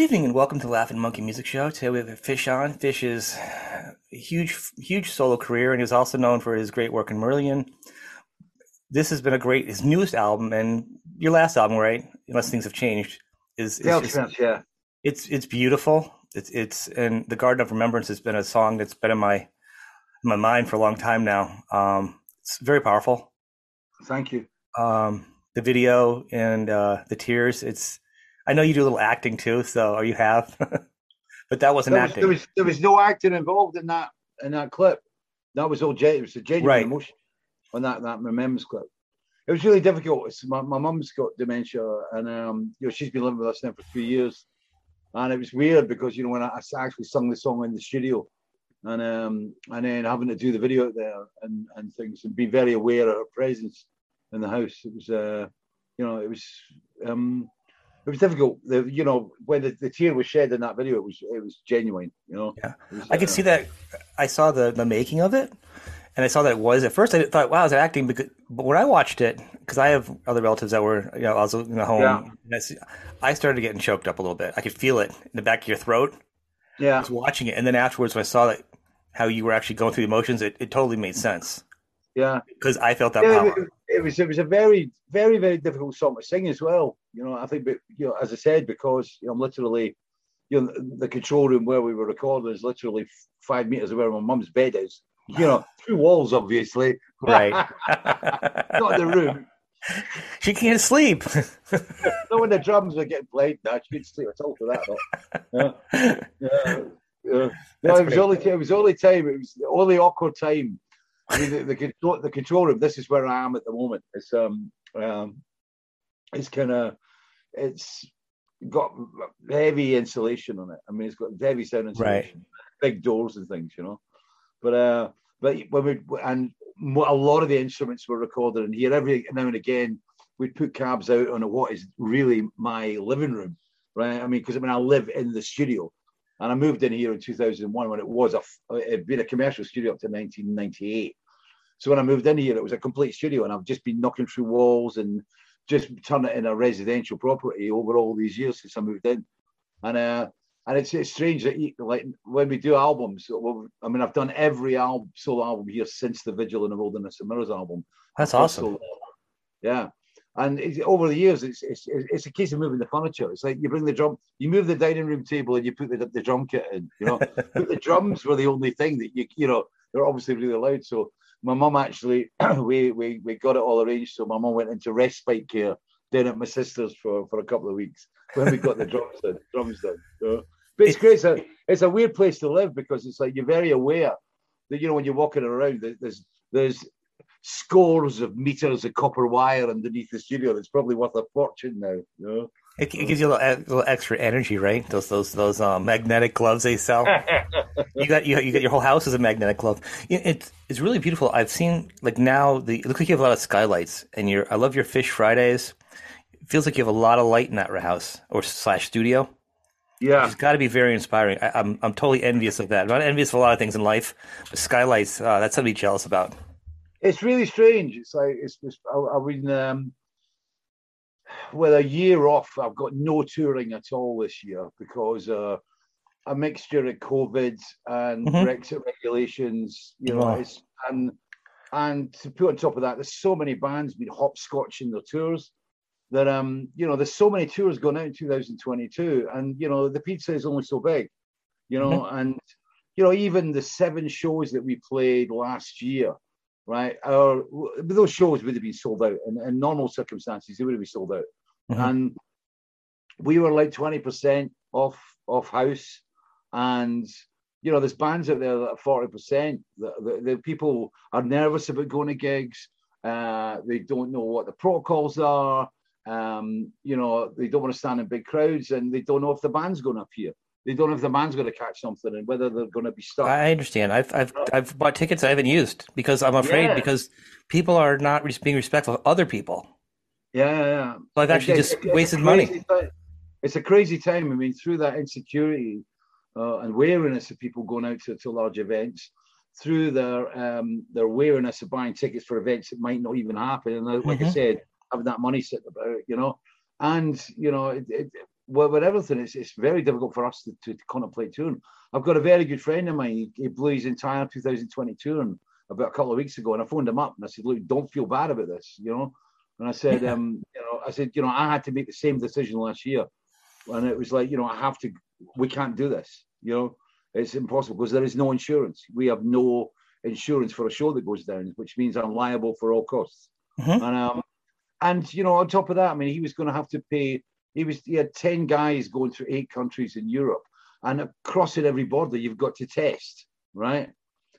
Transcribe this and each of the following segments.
Good evening and welcome to Laughing Monkey Music Show. Today we have Fish on. Fish is a huge, huge solo career, and he's also known for his great work in Marillion. This has been a great, his newest album, and your last album, right? Unless things have changed, is, is Yeah, just- yeah. it's it's beautiful. It's it's and the Garden of Remembrance has been a song that's been in my in my mind for a long time now. Um, it's very powerful. Thank you. Um, the video and uh, the tears. It's I know you do a little acting too, so or you have, but that wasn't There was, acting. there was there was no acting involved in that in that clip. That was all gen- it was a genuine Right. emotion on that that remembers clip. It was really difficult. It's, my my mum's got dementia, and um, you know she's been living with us now for three years, and it was weird because you know when I, I actually sung the song in the studio, and um and then having to do the video out there and and things and be very aware of her presence in the house. It was uh you know it was um it was difficult. The, you know when the, the tear was shed in that video, it was it was genuine. You know. Yeah. Was, I could uh, see that. I saw the the making of it, and I saw that it was at first. I thought, wow, is it acting? Because, but when I watched it, because I have other relatives that were, you know, I was in the home. Yeah. and I, I started getting choked up a little bit. I could feel it in the back of your throat. Yeah, I was watching it, and then afterwards, when I saw that how you were actually going through the emotions, it, it totally made sense Yeah. because I felt that Yeah, power. it, it was it was a very very very difficult song to sing as well. You know, I think, but you know, as I said, because you know, I'm literally, you know, the control room where we were recording is literally five meters away where my mum's bed is. You know, two walls, obviously. Right. Not the room. she can't sleep. no, when the drums are getting played. No, she couldn't sleep at all for that. Yeah. Yeah. Yeah. No, it was only it was only time. It was the only awkward time. I mean, the, the control the control room. This is where I am at the moment. It's um um, it's kind of it's got heavy insulation on it. I mean, it's got heavy sound insulation, big doors and things, you know. But uh, but when we and a lot of the instruments were recorded in here. Every now and again, we'd put cabs out on what is really my living room, right? I mean, because I mean, I live in the studio, and I moved in here in 2001 when it was a it'd been a commercial studio up to 1998. So when I moved in here, it was a complete studio, and I've just been knocking through walls and just turn it in a residential property over all these years since I moved in. And uh, and it's, it's strange that you, like when we do albums, well, I mean, I've done every album, solo album here since the Vigil in the Wilderness of Mirrors album. That's awesome. solo. Yeah. And it's, over the years, it's, it's it's a case of moving the furniture. It's like you bring the drum, you move the dining room table, and you put the, the drum kit in. You know, but the drums were the only thing that you you know they're obviously really loud. So my mum actually we we we got it all arranged. So my mum went into respite care down at my sister's for for a couple of weeks when we got the drums in, drums done. know. But it's great. It's a, it's a weird place to live because it's like you're very aware that you know when you're walking around, there- there's there's scores of meters of copper wire underneath the studio that's probably worth a fortune now. You know? It, it gives you a little, a little extra energy, right? Those those those um, magnetic gloves they sell. you got you got, you got your whole house is a magnetic glove. It's it's really beautiful. I've seen like now the it looks like you have a lot of skylights, and your I love your Fish Fridays. It feels like you have a lot of light in that house or slash studio. Yeah. It's got to be very inspiring. I, I'm I'm totally envious of that. I'm not envious of a lot of things in life, but skylights uh, that's something to be jealous about. it's really strange. It's like it's, it's I, I've been um, with a year off. I've got no touring at all this year because uh, a mixture of COVID and Mhm. Brexit regulations. You know, and and to put on top of that, there's so many bands been hopscotching their tours that um you know there's so many tours going out in 2022, and you know the pizza is only so big. You know, and you know even the seven shows that we played last year right? Our, those shows would have been sold out in, in normal circumstances. They would have been sold out, Mhm. and we were like twenty percent off off house, and you know there's bands out there that are forty percent. The, the, the people are nervous about going to gigs. Uh, they don't know what the protocols are. Um, you know they don't want to stand in big crowds, and they don't know if the band's going to appear. They don't know if the man's going to catch something and whether they're going to be stuck. I understand. I've I've I've bought tickets I haven't used because I'm afraid Yeah. because people are not being respectful of other people. Yeah, yeah, yeah. So I've actually It's- just it's wasted crazy money. time. It's a crazy time. I mean, through that insecurity uh, and wariness of people going out to, to large events, through their um, their wariness of buying tickets for events that might not even happen, and uh, like I Mhm. said, having that money sitting about, you know, and you know, it, it, well, with everything, it's, it's very difficult for us to, to, to, contemplate touring. I've got a very good friend of mine. He, he blew his entire 2020 touring about a couple of weeks ago, and I phoned him up and I said, "Look, don't feel bad about this, you know." And I said, yeah. um, you know, I said, you know, I had to make the same decision last year, and it was like, you know, I have to. We can't do this, you know. It's impossible because there is no insurance. We have no insurance for a show that goes down, which means I'm liable for all costs. Mm-hmm. And um, and you know, on top of that, I mean, he was going to have to pay. He was he had ten guys going through eight countries in Europe, and crossing every border, you've got to test, right?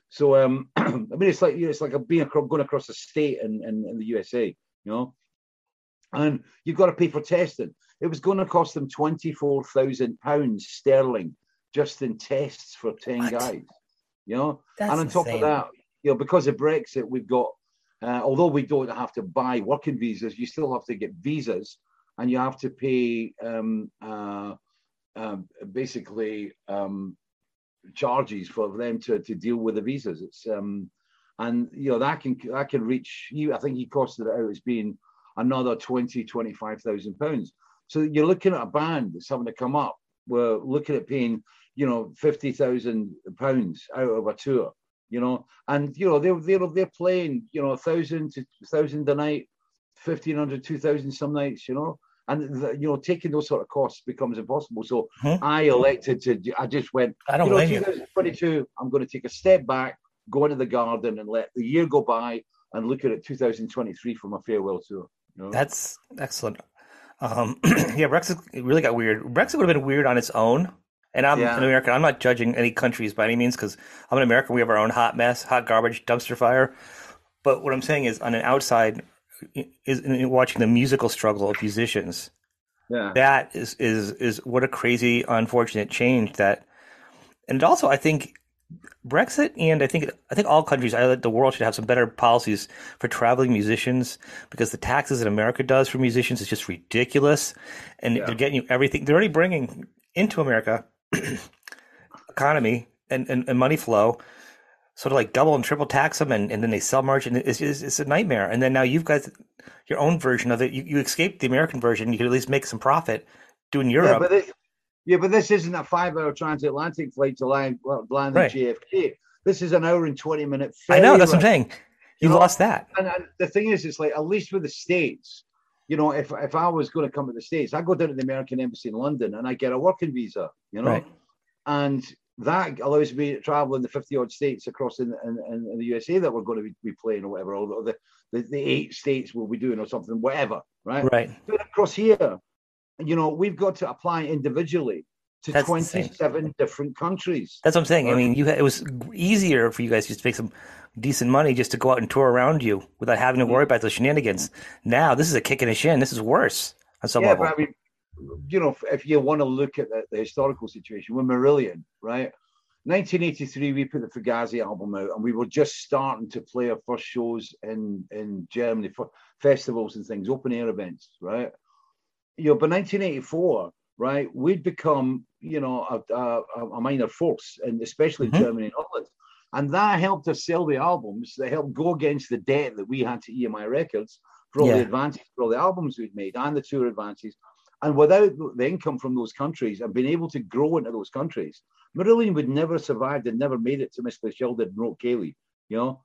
So um, I mean, it's like you know, it's like a being across, going across the state in, in, in the USA, you know, and you've got to pay for testing. It was going to cost them twenty four thousand pounds sterling just in tests for ten what? guys, you know. That's and on top insane. of that, you know, because of Brexit, we've got uh, although we don't have to buy working visas, you still have to get visas, and you have to pay um, uh, uh, basically um, charges for them to, to deal with the visas. It's um, and you know that can that can reach you. I think he costed it out as being another 20, 25,000 pounds. So you're looking at a band that's having to come up. We're looking at paying, you know, 50,000 pounds out of a tour you know, and you know they're they're they're playing, you know, a thousand to thousand a night, fifteen hundred, two thousand some nights, you know, and you know taking those sort of costs becomes impossible. So hmm I elected to. I just went. I don't you know, 2022. I'm going to take a step back, go into the garden, and let the year go by, and look at it 2023 for my farewell tour. You know? That's excellent. Um, yeah, Brexit really got weird. Brexit would have been weird on its own and I'm yeah. an American. I'm not judging any countries by any means because I'm an American. We have our own hot mess, hot garbage, dumpster fire. But what I'm saying is, on an outside, is watching the musical struggle of musicians. Yeah. That is is is what a crazy, unfortunate change that, and also I think Brexit and I think I think all countries, I the world should have some better policies for traveling musicians because the taxes that America does for musicians is just ridiculous, and yeah. they're getting you everything. They're already bringing into America economy and, and, and, money flow sort of like double and triple tax them and, and then they sell merch and it's, it's, it's, a nightmare. And then now you've got your own version of it. You, you escape the american version. You can at least make some profit doing europe. yeah but, it, yeah, but this isn't a five hour transatlantic flight to land, land right. jfk this is an hour and 20 minute flight i know that's what i'm saying. you, you know? lost that. and, and the thing is it's like at least with the states you know, if, if I was going to come to the States, I go down to the American Embassy in London and I get a working visa, you know, right. and that allows me to travel in the 50 odd states across in, in, in, the USA that we're going to be, playing or whatever, or the, the, the, eight states we'll be doing or something, whatever, right? Right. But across here, you know, we've got to apply individually to That's 27 different countries. That's what I'm saying. Right? I mean, you it was easier for you guys just to make some decent money just to go out and tour around you without having to worry mm-hmm. about the shenanigans. Now this is a kick in the shin. This is worse on some yeah, level. But I mean, you know, if you want to look at the, the historical situation with Marillion, right? 1983, we put the Fugazi album out, and we were just starting to play our first shows in in Germany for festivals and things, open air events, right? You know, by 1984, right, we'd become, you know, a, a, a minor force, and especially mm-hmm. Germany and Holland. And that helped us sell the albums. That helped go against the debt that we had to EMI Records for all yeah. the advances, for all the albums we'd made and the tour advances. And without the income from those countries and being able to grow into those countries, Marillion would never survived and never made it to Misplaced Childhood and Roke Kayleigh, you know?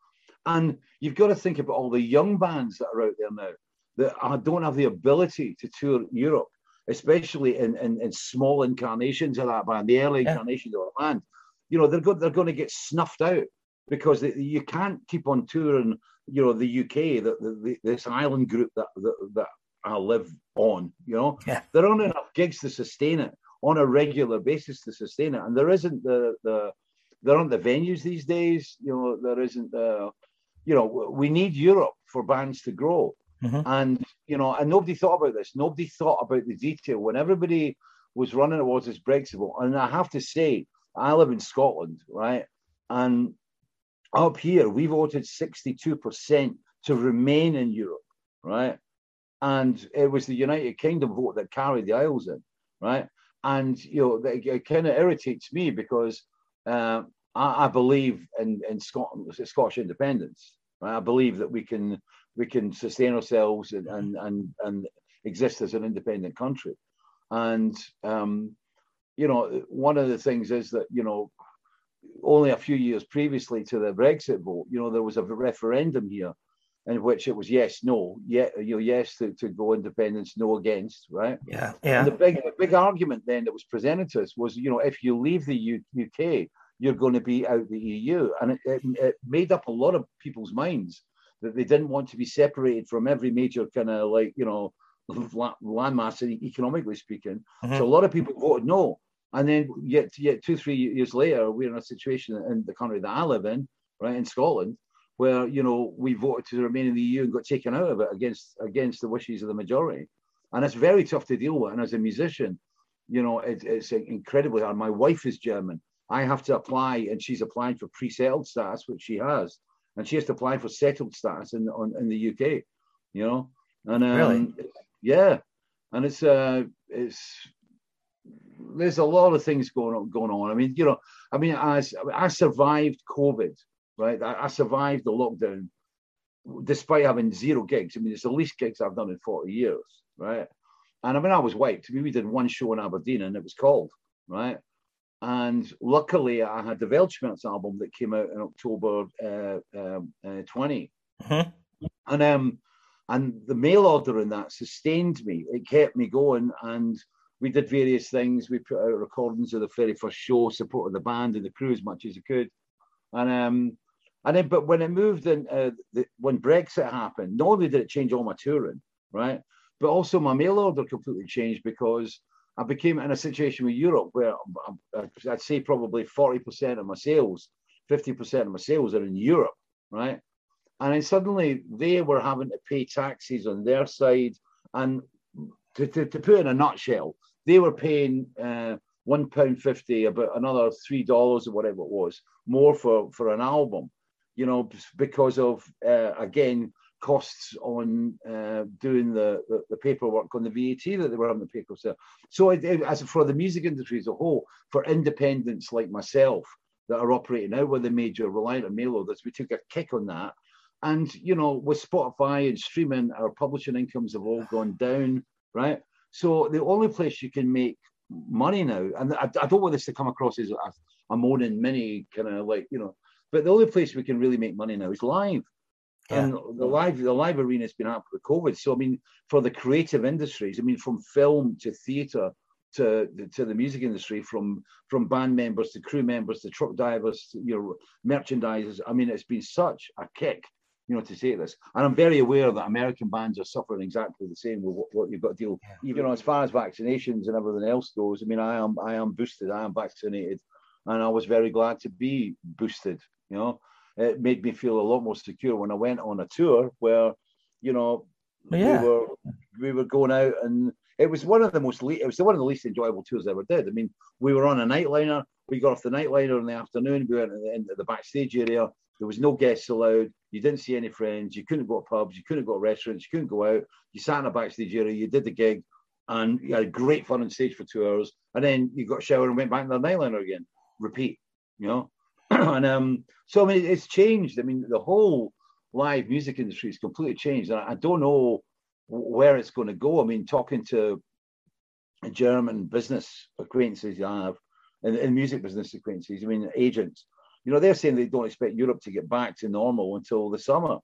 And you've got to think about all the young bands that are out there now that don't have the ability to tour Europe, especially in, in, in small incarnations of that band, the early yeah. incarnations of a band you know they're going they're going to get snuffed out because they, you can't keep on touring. You know the UK, the, the, this island group that, that that I live on. You know, yeah. there aren't enough gigs to sustain it on a regular basis to sustain it, and there isn't the the there aren't the venues these days. You know, there isn't the you know we need Europe for bands to grow. Mm-hmm. And you know, and nobody thought about this. Nobody thought about the detail when everybody was running towards this Brexit. And I have to say, I live in Scotland, right? And up here, we voted 62% to remain in Europe, right? And it was the United Kingdom vote that carried the Isles in, right? And you know, it, it kind of irritates me because uh, I, I, believe in in Scotland, Scottish independence. Right? I believe that we can we can sustain ourselves and and and, and exist as an independent country. And um, you know, one of the things is that you know, only a few years previously to the Brexit vote, you know, there was a referendum here in which it was yes, no, yeah, you know, yes to, to go independence, no against, right? Yeah, yeah. And the big big argument then that was presented to us was, you know, if you leave the U- UK, you're going to be out the EU, and it, it, it, made up a lot of people's minds that they didn't want to be separated from every major kind of like you know landmass, economically speaking. Mm-hmm. So a lot of people voted no, and then yet yet two three years later, we're in a situation in the country that I live in, right in Scotland, where you know we voted to remain in the EU and got taken out of it against against the wishes of the majority, and it's very tough to deal with. And as a musician, you know it, it's incredibly hard. My wife is German. I have to apply, and she's applying for pre-settled status, which she has, and she has to apply for settled status in on, in the UK. You know, and um, really, yeah, and it's uh, it's there's a lot of things going on going on. I mean, you know, I mean, I I survived COVID right? I, I, survived the lockdown despite having zero gigs. I mean, it's the least gigs I've done in 40 years, right? And I mean, I was wiped. I mean, we did one show in Aberdeen and it was called, right? And luckily, I had the Weltschmerz album that came out in October uh, um, uh, 20. Mm-hmm. And um, and the mail order in that sustained me. It kept me going, and we did various things. We put out recordings of the very first show, supported the band and the crew as much as we could, and um, and then, but when it moved in, uh, the, when Brexit happened, not only did it change all my touring, right, but also my mail order completely changed because I became in a situation with Europe where I'd say probably 40% of my sales, 50% of my sales are in Europe, right? And then suddenly they were having to pay taxes on their side. And to, to, to put in a nutshell, they were paying uh, one pound fifty, about another three dollars or whatever it was, more for, for an album you know, because of uh, again costs on uh, doing the, the, the paperwork on the VAT that they were on the paper. So, so it, it, as for the music industry as a whole, for independents like myself that are operating out with the major reliant on mail orders, we took a kick on that. And you know, with Spotify and streaming, our publishing incomes have all gone down, right? So the only place you can make money now, and I, I don't want this to come across as a, a moaning mini kind of like you know but the only place we can really make money now is live. Yeah. And the live the live arena has been up with COVID. So I mean, for the creative industries, I mean, from film to theatre to to the music industry, from from band members to crew members to truck drivers, to, you know, merchandisers. I mean, it's been such a kick, you know, to say this. And I'm very aware that American bands are suffering exactly the same with what, what you've got to deal. Yeah. Even you know, as far as vaccinations and everything else goes, I mean, I am I am boosted, I am vaccinated, and I was very glad to be boosted. You know, it made me feel a lot more secure when I went on a tour where, you know, yeah. we were we were going out and it was one of the most le- it was one of the least enjoyable tours I ever did. I mean, we were on a nightliner. We got off the nightliner in the afternoon. We went into the backstage area. There was no guests allowed. You didn't see any friends. You couldn't go to pubs. You couldn't go to restaurants. You couldn't go out. You sat in a backstage area. You did the gig, and you had great fun on stage for two hours. And then you got a shower and went back to the nightliner again. Repeat. You know, and um, so I mean, it's changed. I mean, the whole live music industry has completely changed, and I don't know where it's going to go. I mean, talking to German business acquaintances I have, and music business acquaintances, I mean, agents, you know, they're saying they don't expect Europe to get back to normal until the summer.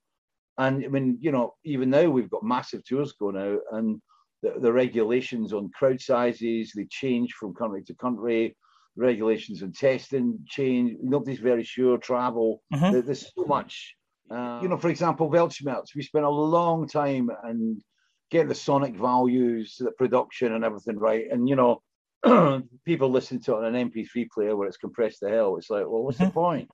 And I mean, you know, even now we've got massive tours going out, and the, the regulations on crowd sizes they change from country to country regulations and testing change. Nobody's very sure. Travel. Mm-hmm. There's so much. Uh, you know, for example, Weltschmerz. We spent a long time and get the sonic values, the production, and everything right. And you know, people listen to it on an MP3 player where it's compressed to hell. It's like, well, what's mm-hmm. the point?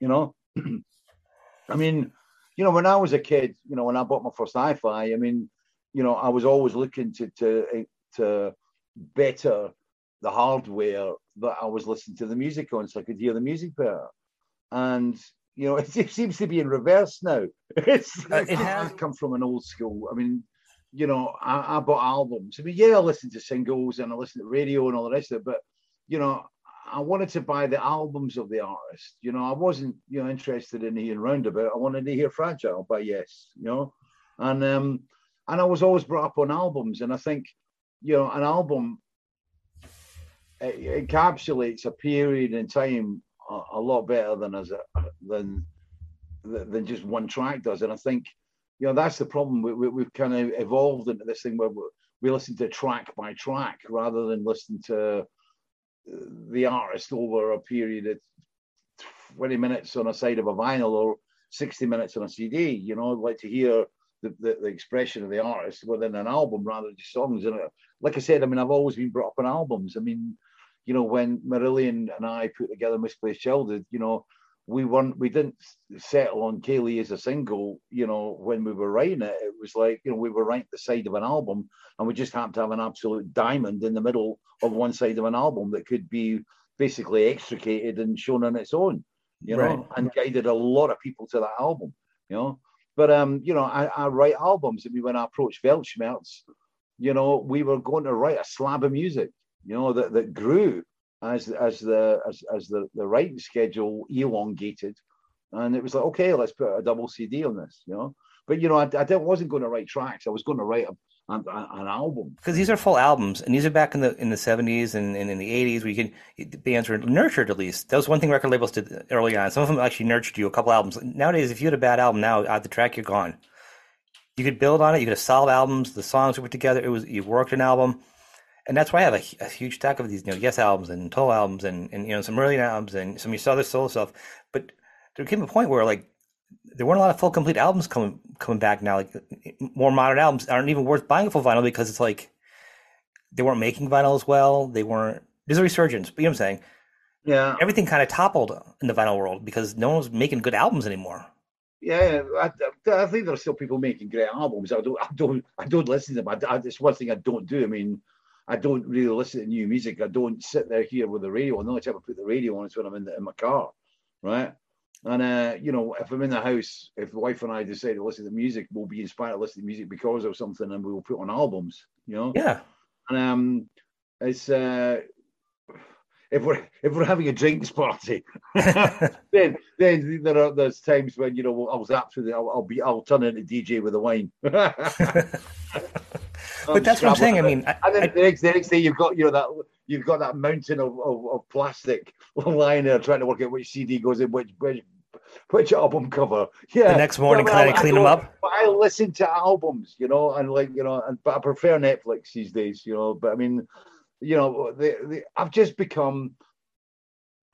You know. I mean, you know, when I was a kid, you know, when I bought my first hi-fi, I mean, you know, I was always looking to to to better the hardware that I was listening to the music on, so I could hear the music better. And you know, it, it seems to be in reverse now. It's, uh, it has come from an old school. I mean, you know, I, I bought albums. I mean, yeah, I listened to singles and I listened to radio and all the rest of it, but you know, I wanted to buy the albums of the artist. You know, I wasn't, you know, interested in hearing Roundabout. I wanted to hear Fragile by Yes, you know, and um, and I was always brought up on albums, and I think, you know, an album it encapsulates a period in time a, a lot better than as a, than than just one track does. And I think you know that's the problem. We, we, have kind of evolved into this thing where we, listen to track by track rather than listen to uh, the artist over a period of 20 minutes on a side of a vinyl or 60 minutes on a CD. You know, I'd like to hear the, the, the, expression of the artist within an album rather than just songs. And uh, like I said, I mean, I've always been brought up on albums. I mean, you know, when Marillion and I put together Misplaced Childhood, you know, we weren't, we didn't settle on Kayleigh as a single, you know, when we were writing it. It was like, you know, we were writing the side of an album and we just happened to have an absolute diamond in the middle of one side of an album that could be basically extricated and shown on its own, you know, right. and guided a lot of people to that album, you know. But um, you know, I, I write albums. I mean, when I approached Weltschmerz, you know, we were going to write a slab of music, you know, that, that grew as as the as, as the, the writing schedule elongated. And it was like, okay, let's put a double CD on this, you know. But you know, I, I wasn't going to write tracks. I was going to write a, an, an album because these are full albums, and these are back in the in the seventies and, and, in the eighties We can bands were nurtured at least. That was one thing record labels did early on. Some of them actually nurtured you a couple albums. Nowadays, if you had a bad album now out the track, you're gone. You could build on it. You could have solid albums. The songs were put together. It was you worked an album, and that's why I have a, a huge stack of these, you know, Yes albums and Tull albums and, and you know some early albums and some of your other solo stuff. But there came a point where like there weren't a lot of full complete albums coming coming back now. Like more modern albums aren't even worth buying a full vinyl because it's like they weren't making vinyl as well. They weren't. There's a resurgence, but you know what I'm saying? Yeah. Everything kind of toppled in the vinyl world because no one was making good albums anymore. Yeah, I, I think there are still people making great albums. I don't, I don't, I don't listen to them. I, I, it's one thing I don't do. I mean, I don't really listen to new music. I don't sit there here with the radio. The only time I put the radio on is when I'm in, the, in my car, right? And uh, you know, if I'm in the house, if the wife and I decide to listen to music, we'll be inspired to listen to music because of something, and we will put on albums. You know. Yeah. And um, it's uh, if we're if we're having a drinks party, then then there are there's times when you know I'll zap through the I'll, I'll be I'll turn into DJ with the wine. but that's what I'm saying. I mean, I, and then I, the next the next day you've got you know that you've got that mountain of, of, of plastic lying there trying to work out which CD goes in which which which album cover. Yeah. The next morning, kind of clean them up. But I listen to albums, you know, and like you know, and but I prefer Netflix these days, you know. But I mean, you know, the, the, I've just become.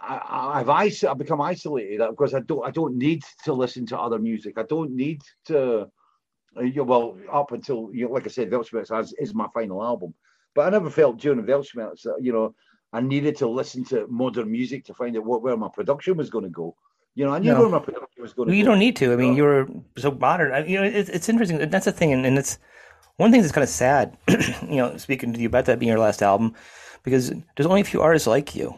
I, I've I've become isolated because I don't I don't need to listen to other music. I don't need to. Uh, well, up until you know, like I said, Weltschmerz is my final album, but I never felt during Weltschmerz that you know I needed to listen to modern music to find out what where my production was going to go. You know, I knew no. where my production was going. Well, you go. don't need to. I mean, you were so modern. You know, it's, it's interesting. That's the thing, and, and it's one thing that's kind of sad. you know, speaking to you about that being your last album, because there's only a few artists like you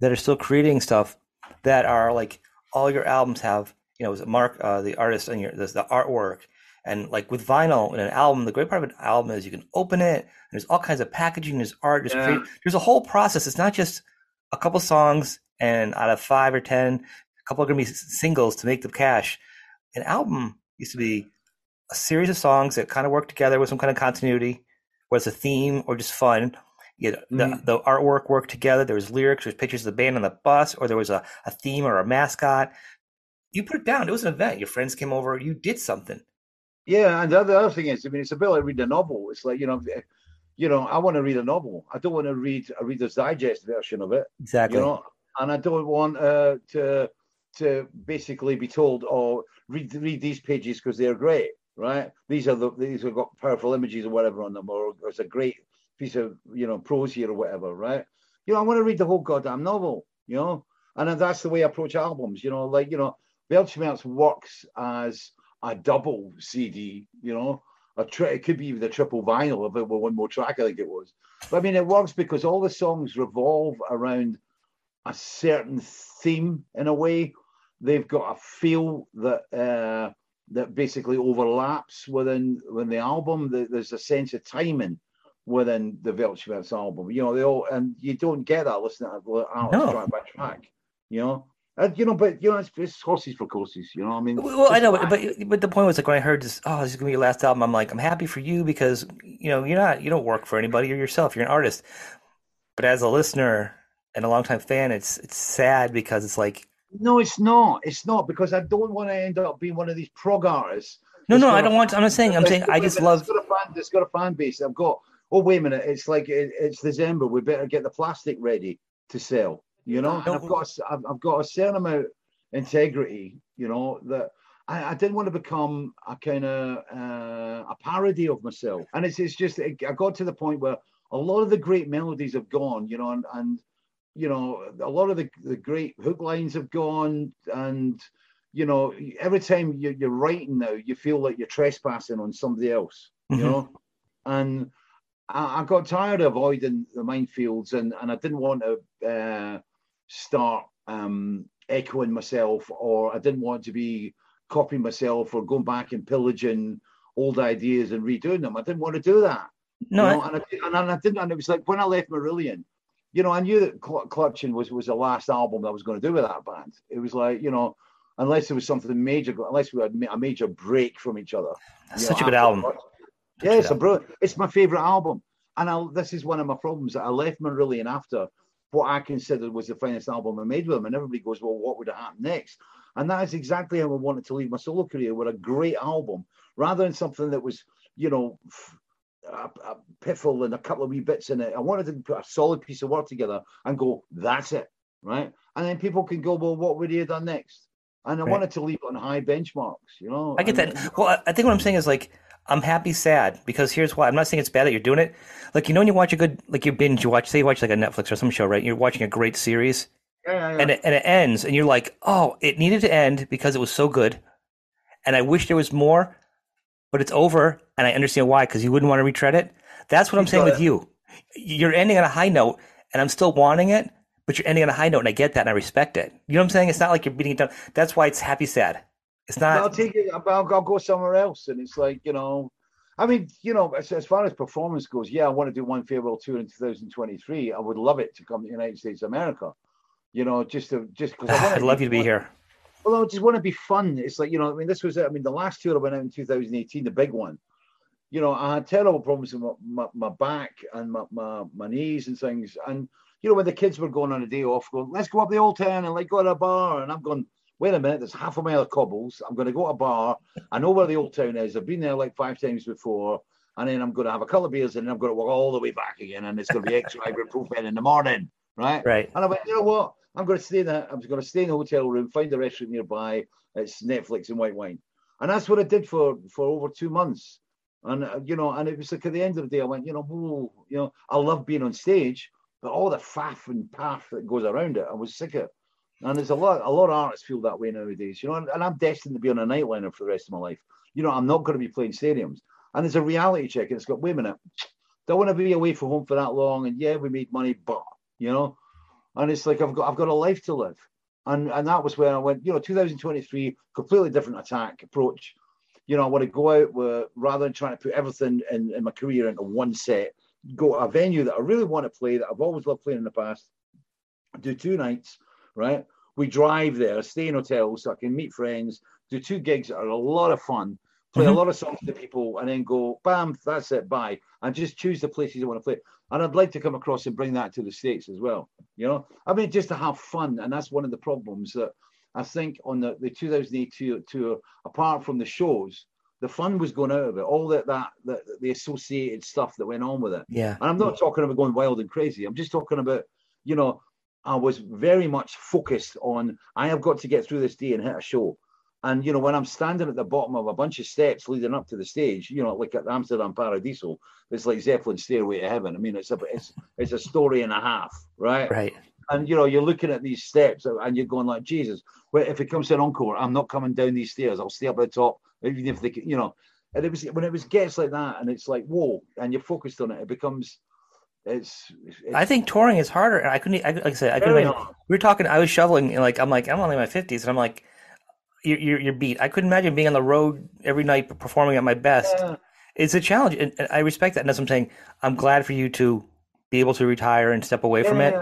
that are still creating stuff that are like all your albums have. You know, was a Mark, uh, the artist, and your the, the artwork, and like with vinyl and an album, the great part of an album is you can open it. There's all kinds of packaging. There's art. There's, yeah. there's a whole process. It's not just a couple songs and out of five or ten, a couple are going to be singles to make the cash. An album used to be a series of songs that kind of work together with some kind of continuity, whether it's a theme or just fun. You know, the, the artwork worked together. There was lyrics, there was pictures of the band on the bus, or there was a, a theme or a mascot. You put it down. It was an event. Your friends came over. You did something. Yeah, and the other, the other thing is, I mean, it's a bit like reading a novel. It's like you know, you know, I want to read a novel. I don't want to read a Reader's Digest version of it. Exactly. You know, and I don't want uh, to to basically be told, "Oh, read read these pages because they're great." Right? These are the these have got powerful images or whatever on them, or, or it's a great piece of you know prose here or whatever. Right? You know, I want to read the whole goddamn novel. You know, and that's the way I approach albums. You know, like you know, Weltschmerz works as a double CD. You know, a tri- it could be even a triple vinyl if it were one more track. I think it was. But I mean, it works because all the songs revolve around a certain theme in a way. They've got a feel that uh, that basically overlaps within within the album. There's a sense of timing within the Weltschmerz album. You know, they all and you don't get that listening to artists no. track by track. You know. And, you know, but you know, it's, it's horses for courses. You know, what I mean, well, I know, but, but but the point was like when I heard this, oh, this is gonna be your last album. I'm like, I'm happy for you because you know you're not you don't work for anybody. You're yourself. You're an artist. But as a listener and a longtime fan, it's it's sad because it's like no, it's not. It's not because I don't want to end up being one of these prog artists. No, no, I don't want. To, I'm not saying. I'm saying I just love. It's got a fan. It's got a fan base. I've got. Oh wait a minute! It's like it, it's December. We better get the plastic ready to sell. You know, and I've got. A, I've got a certain amount of integrity. You know that I, I, didn't want to become a kind of uh, a parody of myself. And it's, it's just, it, I got to the point where a lot of the great melodies have gone, you know, and, and you know, a lot of the, the great hook lines have gone. And, you know, every time you're, you're writing now, you feel like you're trespassing on somebody else, you mm-hmm. know? And I, I, got tired of avoiding the minefields and, and I didn't want to uh, start um, echoing myself or I didn't want to be copying myself or going back and pillaging old ideas and redoing them. I didn't want to do that. No, you know? I, and, I, and I didn't. And it was like when I left Marillion, you know, I knew that Cl- Clutching was was the last album that I was going to do with that band. It was like, you know, unless there was something major, unless we had a major break from each other. Such know, a good album. Yeah, it's a brilliant. It's my favorite album, and I, this is one of my problems. That I left Marillion after what I considered was the finest album I made with them, and everybody goes, "Well, what would have happened next?" And that is exactly how I wanted to leave my solo career with a great album rather than something that was, you know, a, a piffle and a couple of wee bits in it. I wanted to put a solid piece of work together and go, that's it, right? And then people can go, well, what would he have done next? And I right. wanted to leave on high benchmarks, you know. I get and, that. Well, I think what I'm saying is like, I'm happy, sad because here's why. I'm not saying it's bad that you're doing it. Like you know, when you watch a good, like you binge, you watch, say you watch like a Netflix or some show, right? You're watching a great series, yeah, And, it, and it ends, and you're like, oh, it needed to end because it was so good. And I wish there was more, but it's over, and I understand why because you wouldn't want to retread it. That's what I'm saying with you. You're ending on a high note, and I'm still wanting it, but you're ending on a high note, and I get that, and I respect it. You know what I'm saying? It's not like you're beating it down. That's why it's happy sad. It's not. I'll take it. I'll, I'll go somewhere else, and it's like you know. I mean, you know, as, as, far as performance goes, yeah, I want to do one farewell tour in 2023. I would love it to come to the United States of America you know, just to just because I'd love you to be here. Well, I just want to be fun. It's like you know, I mean, this was I mean, the last tour I went out in 2018, the big one. You know, I had terrible problems with my, my, my back and my, my, my knees and things. And you know, when the kids were going on a day off, going, let's go up the old town and like go to a bar. And I'm going, wait a minute, there's half a mile of cobbles. I'm going to go to a bar. I know where the old town is. I've been there like five times before. And then I'm going to have a couple of beers and then I'm going to walk all the way back again. And it's going to be extra ibuprofen in the morning. Right. Right. And I went, you know what? I'm going to stay in the, I'm going to stay in the hotel room, find a restaurant nearby. It's Netflix and white wine, and that's what I did for for over two months. And uh, you know, and it was like at the end of the day, I went, you know, whoa, you know, I love being on stage, but all the faff and paff that goes around it, I was sick of. And there's a lot, a lot of artists feel that way nowadays, you know. And, and I'm destined to be on a nightliner for the rest of my life. You know, I'm not going to be playing stadiums. And there's a reality check, and it's got, wait a minute, don't want to be away from home for that long. And yeah, we made money, but you know, and it's like I've got I've got a life to live, and and that was where I went. You know, 2023, completely different attack approach. You know, I want to go out with rather than trying to put everything in, in my career into one set, go to a venue that I really want to play that I've always loved playing in the past. Do two nights, right? We drive there, stay in hotels so I can meet friends, do two gigs that are a lot of fun, play mm-hmm. a lot of songs to people, and then go, bam, that's it, bye. And just choose the places I want to play. And I'd like to come across and bring that to the States as well. You know, I mean, just to have fun. And that's one of the problems that I think on the, the 2008 tour, apart from the shows, the fun was going out of it. All that, that, that the associated stuff that went on with it. Yeah. And I'm not talking about going wild and crazy. I'm just talking about, you know, I was very much focused on I have got to get through this day and hit a show. And you know, when I'm standing at the bottom of a bunch of steps leading up to the stage, you know, like at Amsterdam Paradiso, it's like Zeppelin Stairway to Heaven. I mean, it's a it's it's a story and a half, right? Right. And you know, you're looking at these steps and you're going like, Jesus, well, if it comes to an encore, I'm not coming down these stairs. I'll stay up at the top, even if they, you know. And it was when it was gets like that, and it's like, whoa, and you're focused on it, it becomes. It's, it's, I think touring is harder. and I couldn't. I, like I said, I couldn't. We were talking. I was shoveling, and like I'm like I'm only in my fifties, and I'm like, you're, you're, you're beat. I couldn't imagine being on the road every night performing at my best. Yeah. It's a challenge, and, I respect that. And that's what I'm saying. I'm glad for you to be able to retire and step away yeah. from it.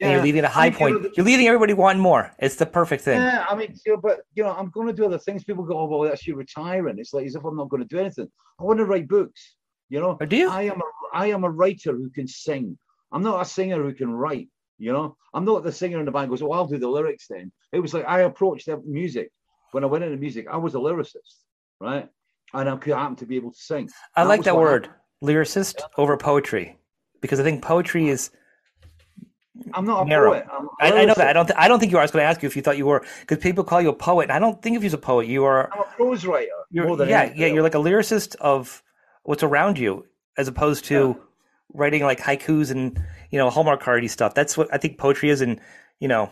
And you're leaving at a high I mean, point. You know, you're leaving everybody wanting more. It's the perfect thing. Yeah, I mean, you know, but you know, I'm going to do other things. People go, "Oh, well, that's you retiring." It's like as if I'm not going to do anything. I want to write books. You know, oh, do you? I am a I am a writer who can sing. I'm not a singer who can write. You know, I'm not the singer in the band goes, "Oh, I'll do the lyrics." Then it was like I approached the music when I went into music. I was a lyricist, right? And I could happen to be able to sing. I like that word, happened. lyricist over poetry, because I think poetry is. I'm not a Narrow. poet. I'm a I, I know that. I don't. Th- I don't think you are. I was going to ask you if you thought you were, because people call you a poet. And I don't think of you as a poet. You are. I'm a prose writer You're, more than yeah, anything yeah. You're like a lyricist of what's around you, as opposed to writing like haikus and you know Hallmark cardy stuff. That's what I think poetry is, and you know,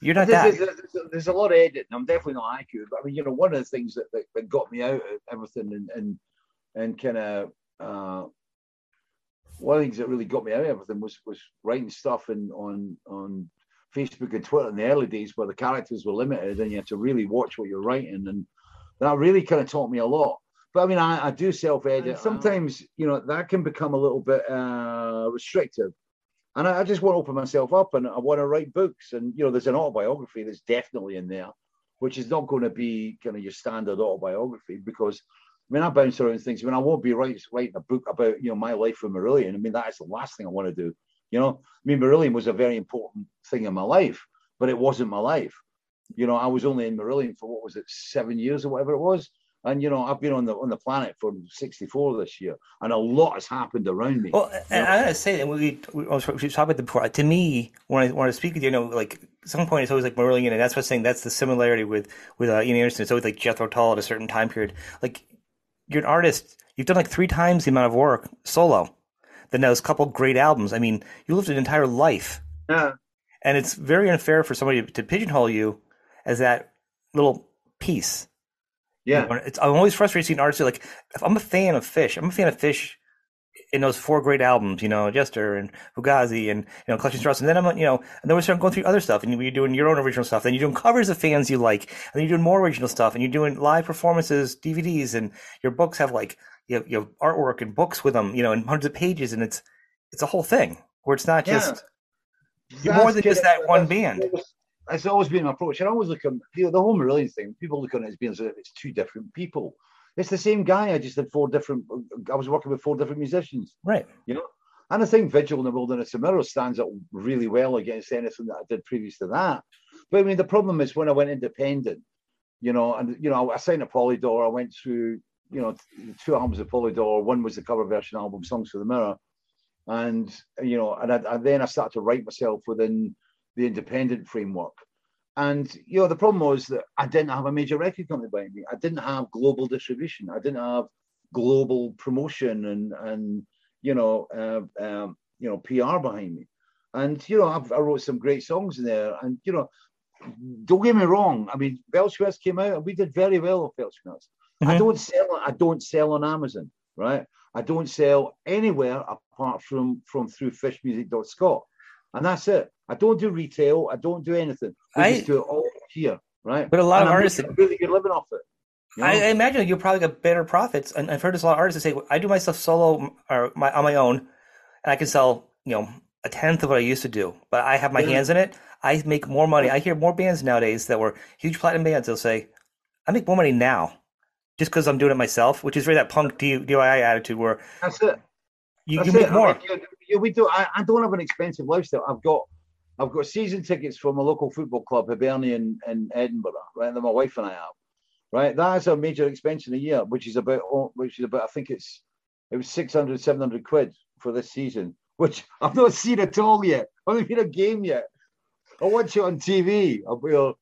you're not that. There's, there's, there's, there's a lot of editing. I'm definitely not accurate, but I mean, you know, one of the things that, that, that got me out of everything and and and kind of uh, one of the things that really got me out of everything was was writing stuff and on on Facebook and Twitter in the early days where the characters were limited and you had to really watch what you're writing, and that really kind of taught me a lot. But I mean, I, I do self edit. Sometimes, you know, that can become a little bit uh, restrictive. And I, I just want to open myself up and I want to write books. And, you know, there's an autobiography that's definitely in there, which is not going to be kind of your standard autobiography because, I mean, I bounce around things. I mean, I won't be writing, writing a book about, you know, my life with Marillion. I mean, that is the last thing I want to do. You know, I mean, Marillion was a very important thing in my life, but it wasn't my life. You know, I was only in Marillion for what was it, seven years or whatever it was. And you know, I've been on the on the planet for 64 this year, and a lot has happened around me. Well, and I gotta say that we we, we talked about it before. To me, when I when I speak with you, you know, like at some point it's always like Marillion, and that's what I'm saying. That's the similarity with with uh, Ian Anderson. It's always like Jethro Tull at a certain time period. Like you're an artist. You've done like three times the amount of work solo. Then those couple great albums. I mean, you lived an entire life, yeah, and it's very unfair for somebody to pigeonhole you as that little piece. Yeah, You know, it's, I'm always frustrated seeing artists like, if I'm a fan of Fish, I'm a fan of Fish in those four great albums, you know, Jester and Fugazi and, you know, Clutching at Straws. And then I'm, you know, and then we start going through other stuff and you're doing your own original stuff. Then you're doing covers of fans you like. And then you're doing more original stuff and you're doing live performances, DVDs, and your books have like, you have, you have artwork and books with them, you know, and hundreds of pages. And it's, it's a whole thing where it's not Yeah. just, you're more than just that one band. That's always been my approach. I always look at you know, the whole Marillion thing. People look on it as being as if it's two different people. It's the same guy. I just had four different. I was working with four different musicians. Right. You know, and I think Vigil in the Wilderness of Mirrors stands up really well against anything that I did previous to that. But I mean, the problem is when I went independent, you know, and you know, I signed a Polydor. I went through, you know, two albums of Polydor. One was the cover version album, Songs for the Mirror, and you know, and, I, and then I started to write myself within the independent framework. And you know, the problem was that I didn't have a major record company behind me. I didn't have global distribution. I didn't have global promotion and and you know uh, um, you know PR behind me. And you know, I've, I wrote some great songs in there. And you know, don't get me wrong. I mean, Weltschmerz came out and we did very well with Weltschmerz. I Mhm. don't sell. I don't sell on Amazon, right? I don't sell anywhere apart from from through fishmusic.scot. And that's it. I don't do retail. I don't do anything. We I- just do it all here, right? But a lot And of I'm artists- really good living off it. you know? I, I imagine you probably got better profits, and I've heard this a lot of artists say, "I do my stuff solo or my on my own, and I can sell you know a tenth of what I used to do, but I have my Yeah. hands in it. I make more money. I hear more bands nowadays that were huge platinum bands. They'll say, "I make more money now, just because I'm doing it myself," which is really that punk DIY attitude where That's it. you, That's you make it. more. I mean, you- you- we do. I, I don't have an expensive lifestyle. I've got, I've got season tickets from a local football club, Hibernian in, in Edinburgh, right? That my wife and I have, right? That is a major expense in a year, which is about, oh, which is about, I think it's, it was 600, 700 quid for this season, which I've not seen at all yet. I've not seen a game yet. I watch it on TV. I'll be, uh,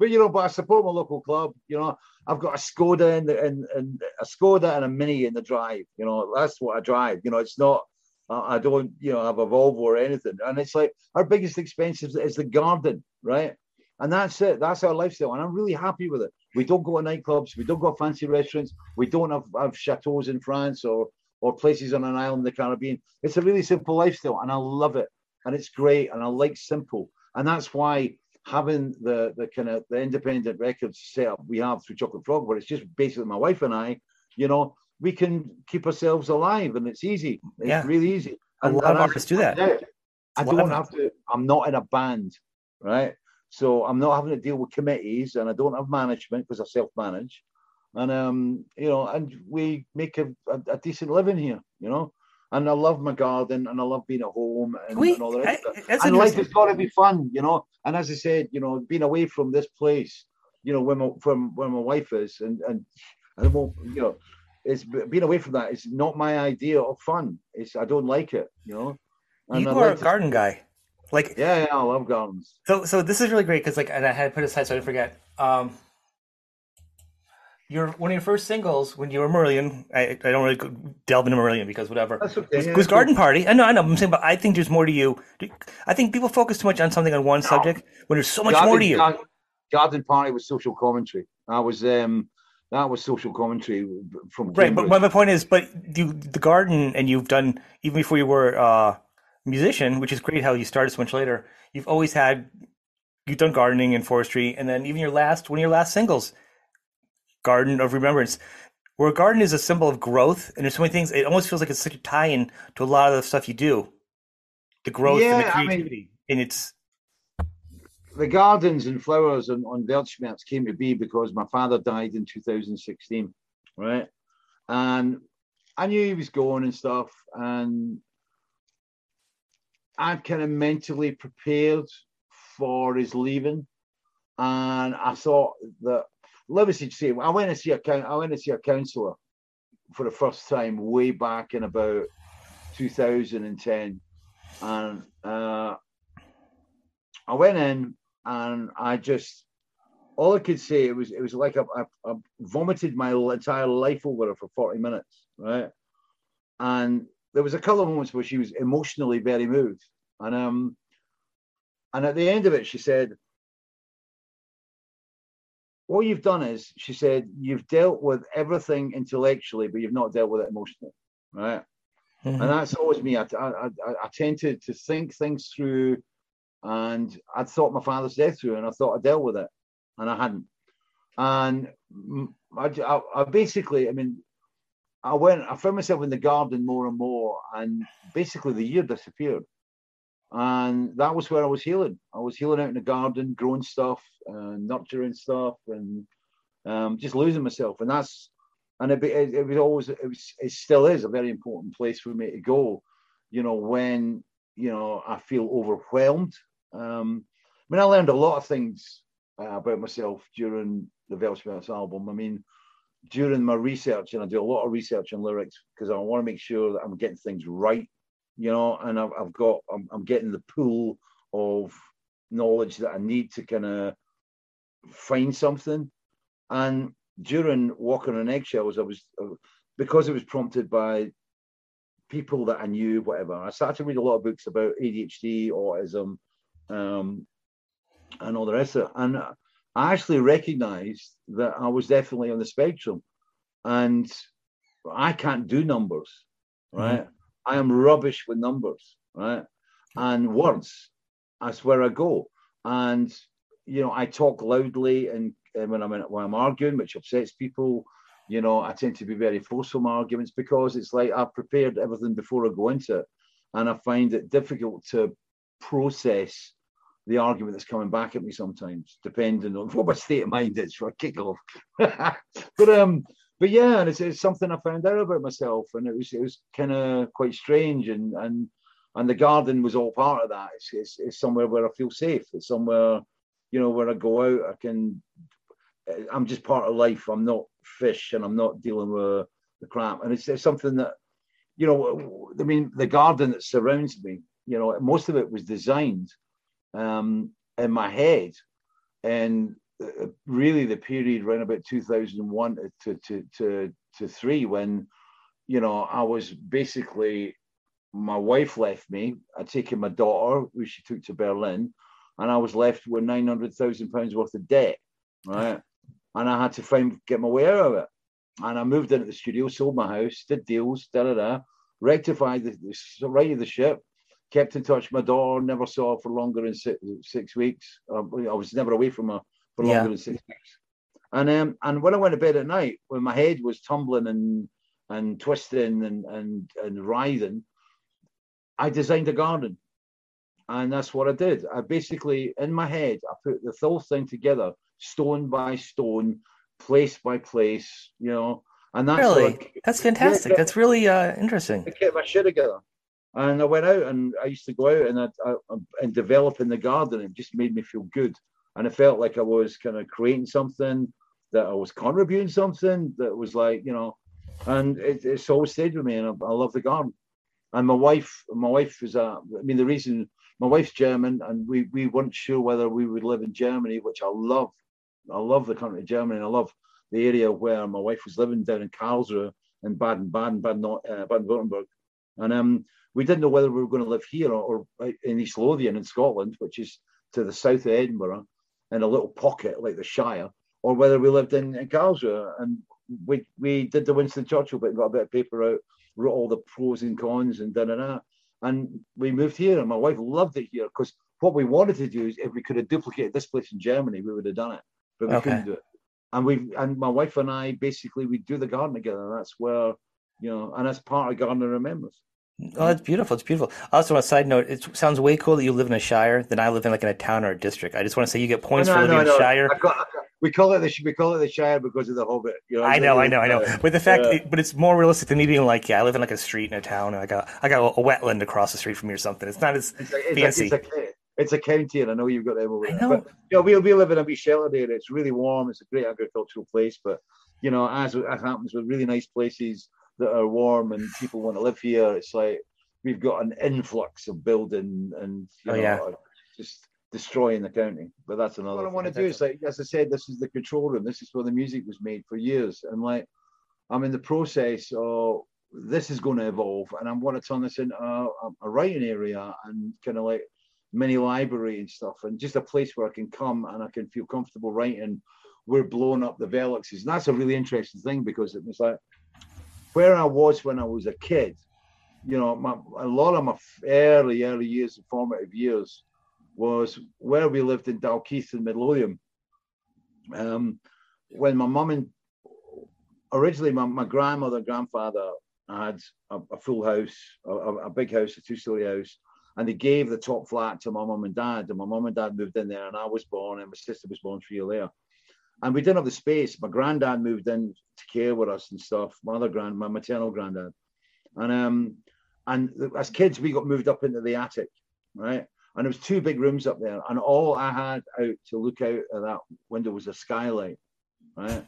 but you know, but I support my local club. You know, I've got a Skoda and and and a Skoda and a Mini in the drive. You know, that's what I drive. You know, it's not. I don't, you know, have a Volvo or anything. And it's like our biggest expense is, is the garden, right? And that's it. That's our lifestyle, and I'm really happy with it. We don't go to nightclubs. We don't go to fancy restaurants. We don't have, have chateaus in France or or places on an island in the Caribbean. It's a really simple lifestyle, and I love it. And it's great, and I like simple. And that's why having the the kind of the independent records set up we have through Chocolate Frog, where it's just basically my wife and I, you know, we can keep ourselves alive, and it's easy. It's Yeah. really easy. A And, lot and of artists do that. I A don't have to. I'm not in a band, right? So I'm not having to deal with committees, and I don't have management because I self-manage, and um, you know, and we make a, a, a decent living here, you know. and I love my garden, and I love being at home and, We- and all it. I- and life has got to be fun, you know. And as I said, you know, being away from this place, you know, where my from where my wife is, and and and it won't, you know, it's being away from that is not my idea of fun. It's I don't like it, you know. And You I'd are like a to- garden guy. Like Yeah, yeah, I love gardens. So, so this is really great because, like, and I had to put aside so I didn't forget. Um, your one of your first singles when you were Marillion. I, I don't really delve into Marillion because whatever. That's okay. was, yeah, was cool. Garden Party. I know, I know. I'm saying, but I think there's more to you. I think people focus too much on something on one subject when there's so much Garden, more to you. Garden Party was social commentary. I was um that was social commentary from Right, but Cambridge. my, point is, but you the garden, and you've done even before you were uh, a musician, which is great. How you started so much later. You've always had you've done gardening and forestry, and then even your last one of your last singles, Garden of Remembrance, where a garden is a symbol of growth, and there's so many things. It almost feels like it's such a tie-in to a lot of the stuff you do, the growth and the Yeah, I mean- creativity, and it's the gardens and flowers on, on Weltschmerz came to be because my father died in 2016, right? And I knew he was going and stuff, and I'd kind of mentally prepared for his leaving, and I thought that would say, I went to see a I went to see a counsellor for the first time way back in about 2010, and uh, I went in and I just all I could say it was it was like I, I, I vomited my entire life over her for 40 minutes, right? And there was a couple of moments where she was emotionally very moved. And um and at the end of it, she said, What you've done is, she said, you've dealt with everything intellectually, but you've not dealt with it emotionally, right? Mhm. and that's always me. I, I, I, I tend to, to think things through, and I'd thought my father's death through, and I thought I dealt with it, and I hadn't. And I, I, I basically, I mean, I went, I found myself in the garden more and more, and basically the year disappeared. And that was where I was healing. I was healing out in the garden, growing stuff, nurturing stuff, and um, just losing myself. And that's and it, it, it was always it was it still is a very important place for me to go you know when you know i feel overwhelmed um i mean i learned a lot of things uh, about myself during the Weltschmerz album i mean during my research and i do a lot of research on lyrics because i want to make sure that i'm getting things right you know and i've, I've got I'm, I'm getting the pool of knowledge that i need to kind of find something and during walking on eggshells, I was uh, because it was prompted by people that I knew, whatever. I started to read a lot of books about ADHD, autism, um, and all the rest of it. And I actually recognized that I was definitely on the spectrum, and I can't do numbers, right? I am rubbish with numbers, right? And words. That's where I go. And you know, I talk loudly and, and when I'm in, when I'm arguing, which upsets people. You know, I tend to be very forceful in my arguments because it's like I've prepared everything before I go into it, and I find it difficult to process the argument that's coming back at me sometimes, depending on what my state of mind is for a kickoff. but um, but yeah, and it's, it's something I found out about myself, and it was it was kind of quite strange, and and and the garden was all part of that. It's, it's it's somewhere where I feel safe. It's somewhere, you know, where I go out, I can. I'm just part of life. I'm not fish, and I'm not dealing with the crap. And it's, it's something that, you know, I mean, the garden that surrounds me, you know, most of it was designed um, in my head, and uh, really the period around about 2001 to to to to three when, you know, I was basically my wife left me. I'd taken my daughter, who she took to Berlin, and I was left with nine hundred thousand pounds worth of debt, right? And I had to find get my way out of it. And I moved into the studio, sold my house, did deals, da da da, rectified the, the righted the ship, kept in touch. with My daughter never saw her for longer than six, six weeks. Um, I was never away from her for longer Yeah. than six weeks. And um, and when I went to bed at night, when my head was tumbling and and twisting and and and writhing, I designed a garden. And that's what I did. I basically, in my head, I put the whole thing together, stone by stone, place by place, you know. And that's really like, that's fantastic. Yeah, that's really uh, interesting. I kept my shit together. And I went out and I used to go out and I, I, and develop in the garden. It just made me feel good. And it felt like I was kind of creating something, that I was contributing something that was like, you know, and it, it's always stayed with me. And I, I love the garden. And my wife, my wife is a, I mean, the reason my wife's German and we, we weren't sure whether we would live in Germany, which I love. I love the country of Germany. And I love the area where my wife was living down in Karlsruhe in Baden, Baden, Baden, uh, Baden-Württemberg. And um, we didn't know whether we were going to live here or, or uh, in East Lothian in Scotland, which is to the south of Edinburgh, in a little pocket like the Shire, or whether we lived in, in Karlsruhe. And we we did the Winston Churchill bit, and got a bit of paper out, wrote all the pros and cons and da da da. And we moved here, and my wife loved it here because what we wanted to do is if we could have duplicated this place in Germany, we would have done it, but we Okay. couldn't do it. And we and my wife and I basically we do the garden together. That's where you know, and that's part of Garden of Remembrance. Oh, that's beautiful. It's beautiful. Also, on a side note, it sounds way cool that you live in a shire than I live in like in a town or a district. I just want to say you get points No, for no, living no, in no. shire. I got- I we call it the we call it the Shire because of the Hobbit. You know, I know, I know, I know. But the fact, uh, but it's more realistic than me being like, yeah, I live in like a street in a town, and I got, I got a wetland across the street from me or something. It's not as It's a, it's, fancy. A, it's, a, it's a county, and I know you've got them over there. But you know, we we live in a wee shelter there. It's really warm. It's a great agricultural place. But you know, as as happens with really nice places that are warm and people want to live here, it's like we've got an influx of building and you Oh, know, yeah. just destroying the county. But that's another. What I want to do is like, as I said, this is the control room. This is where the music was made for years, and like I'm in the process of this is going to evolve, and I'm want to turn this into a, a- a writing area and kind of like mini library and stuff, and just a place where I can come and I can feel comfortable writing. We're blowing up the Veluxes, and that's a really interesting thing because it was like where I was when I was a kid. You know, my, a lot of my early, early years, formative years, was where we lived in Dalkeith in Midlothian. Um, when my mum and originally my, my grandmother and grandfather had a, a full house, a, a big house, a two-story house, and they gave the top flat to my mum and dad. And my mum and dad moved in there, and I was born, and my sister was born three years later. And we didn't have the space. My granddad moved in to care with us and stuff. My other grand, my maternal granddad, and um, and as kids we got moved up into the attic, right? And there was two big rooms up there, and all I had out to look out of that window was a skylight, right?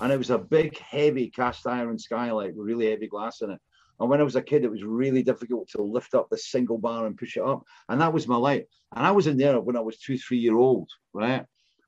And it was a big, heavy cast iron skylight with really heavy glass in it. And when I was a kid, it was really difficult to lift up the single bar and push it up. And that was my light. And I was in there when I was two, three year old, right?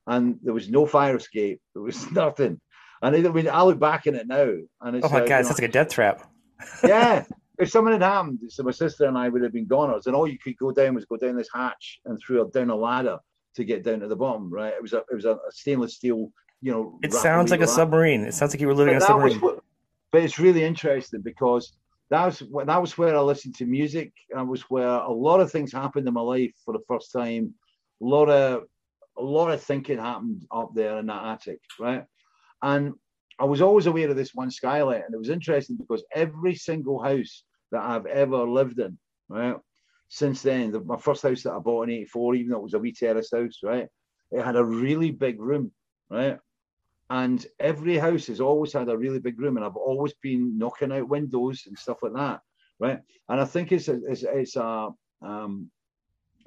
And there was no fire escape. There was nothing. And I, mean, I look back in it now, and it's oh my god, you it know, sounds like a death trap. yeah. If something had happened, so my sister and I would have been goners, and all you could go down was go down this hatch and through a, down a ladder to get down to the bottom. Right? It was a it was a, stainless steel, you know. It sounds like a ladder. submarine. It sounds like you were living in But a submarine. what, but it's really interesting because that was that was where I listened to music. That was where a lot of things happened in my life for the first time. A lot of a lot of thinking happened up there in that attic, right? And I was always aware of this one skylight, and it was interesting because every single house that I've ever lived in, right, since then, the, my first house that I bought in '84, even though it was a wee terrace house, right, it had a really big room, right, and every house has always had a really big room, and I've always been knocking out windows and stuff like that, right? And I think it's a, it's, it's a um,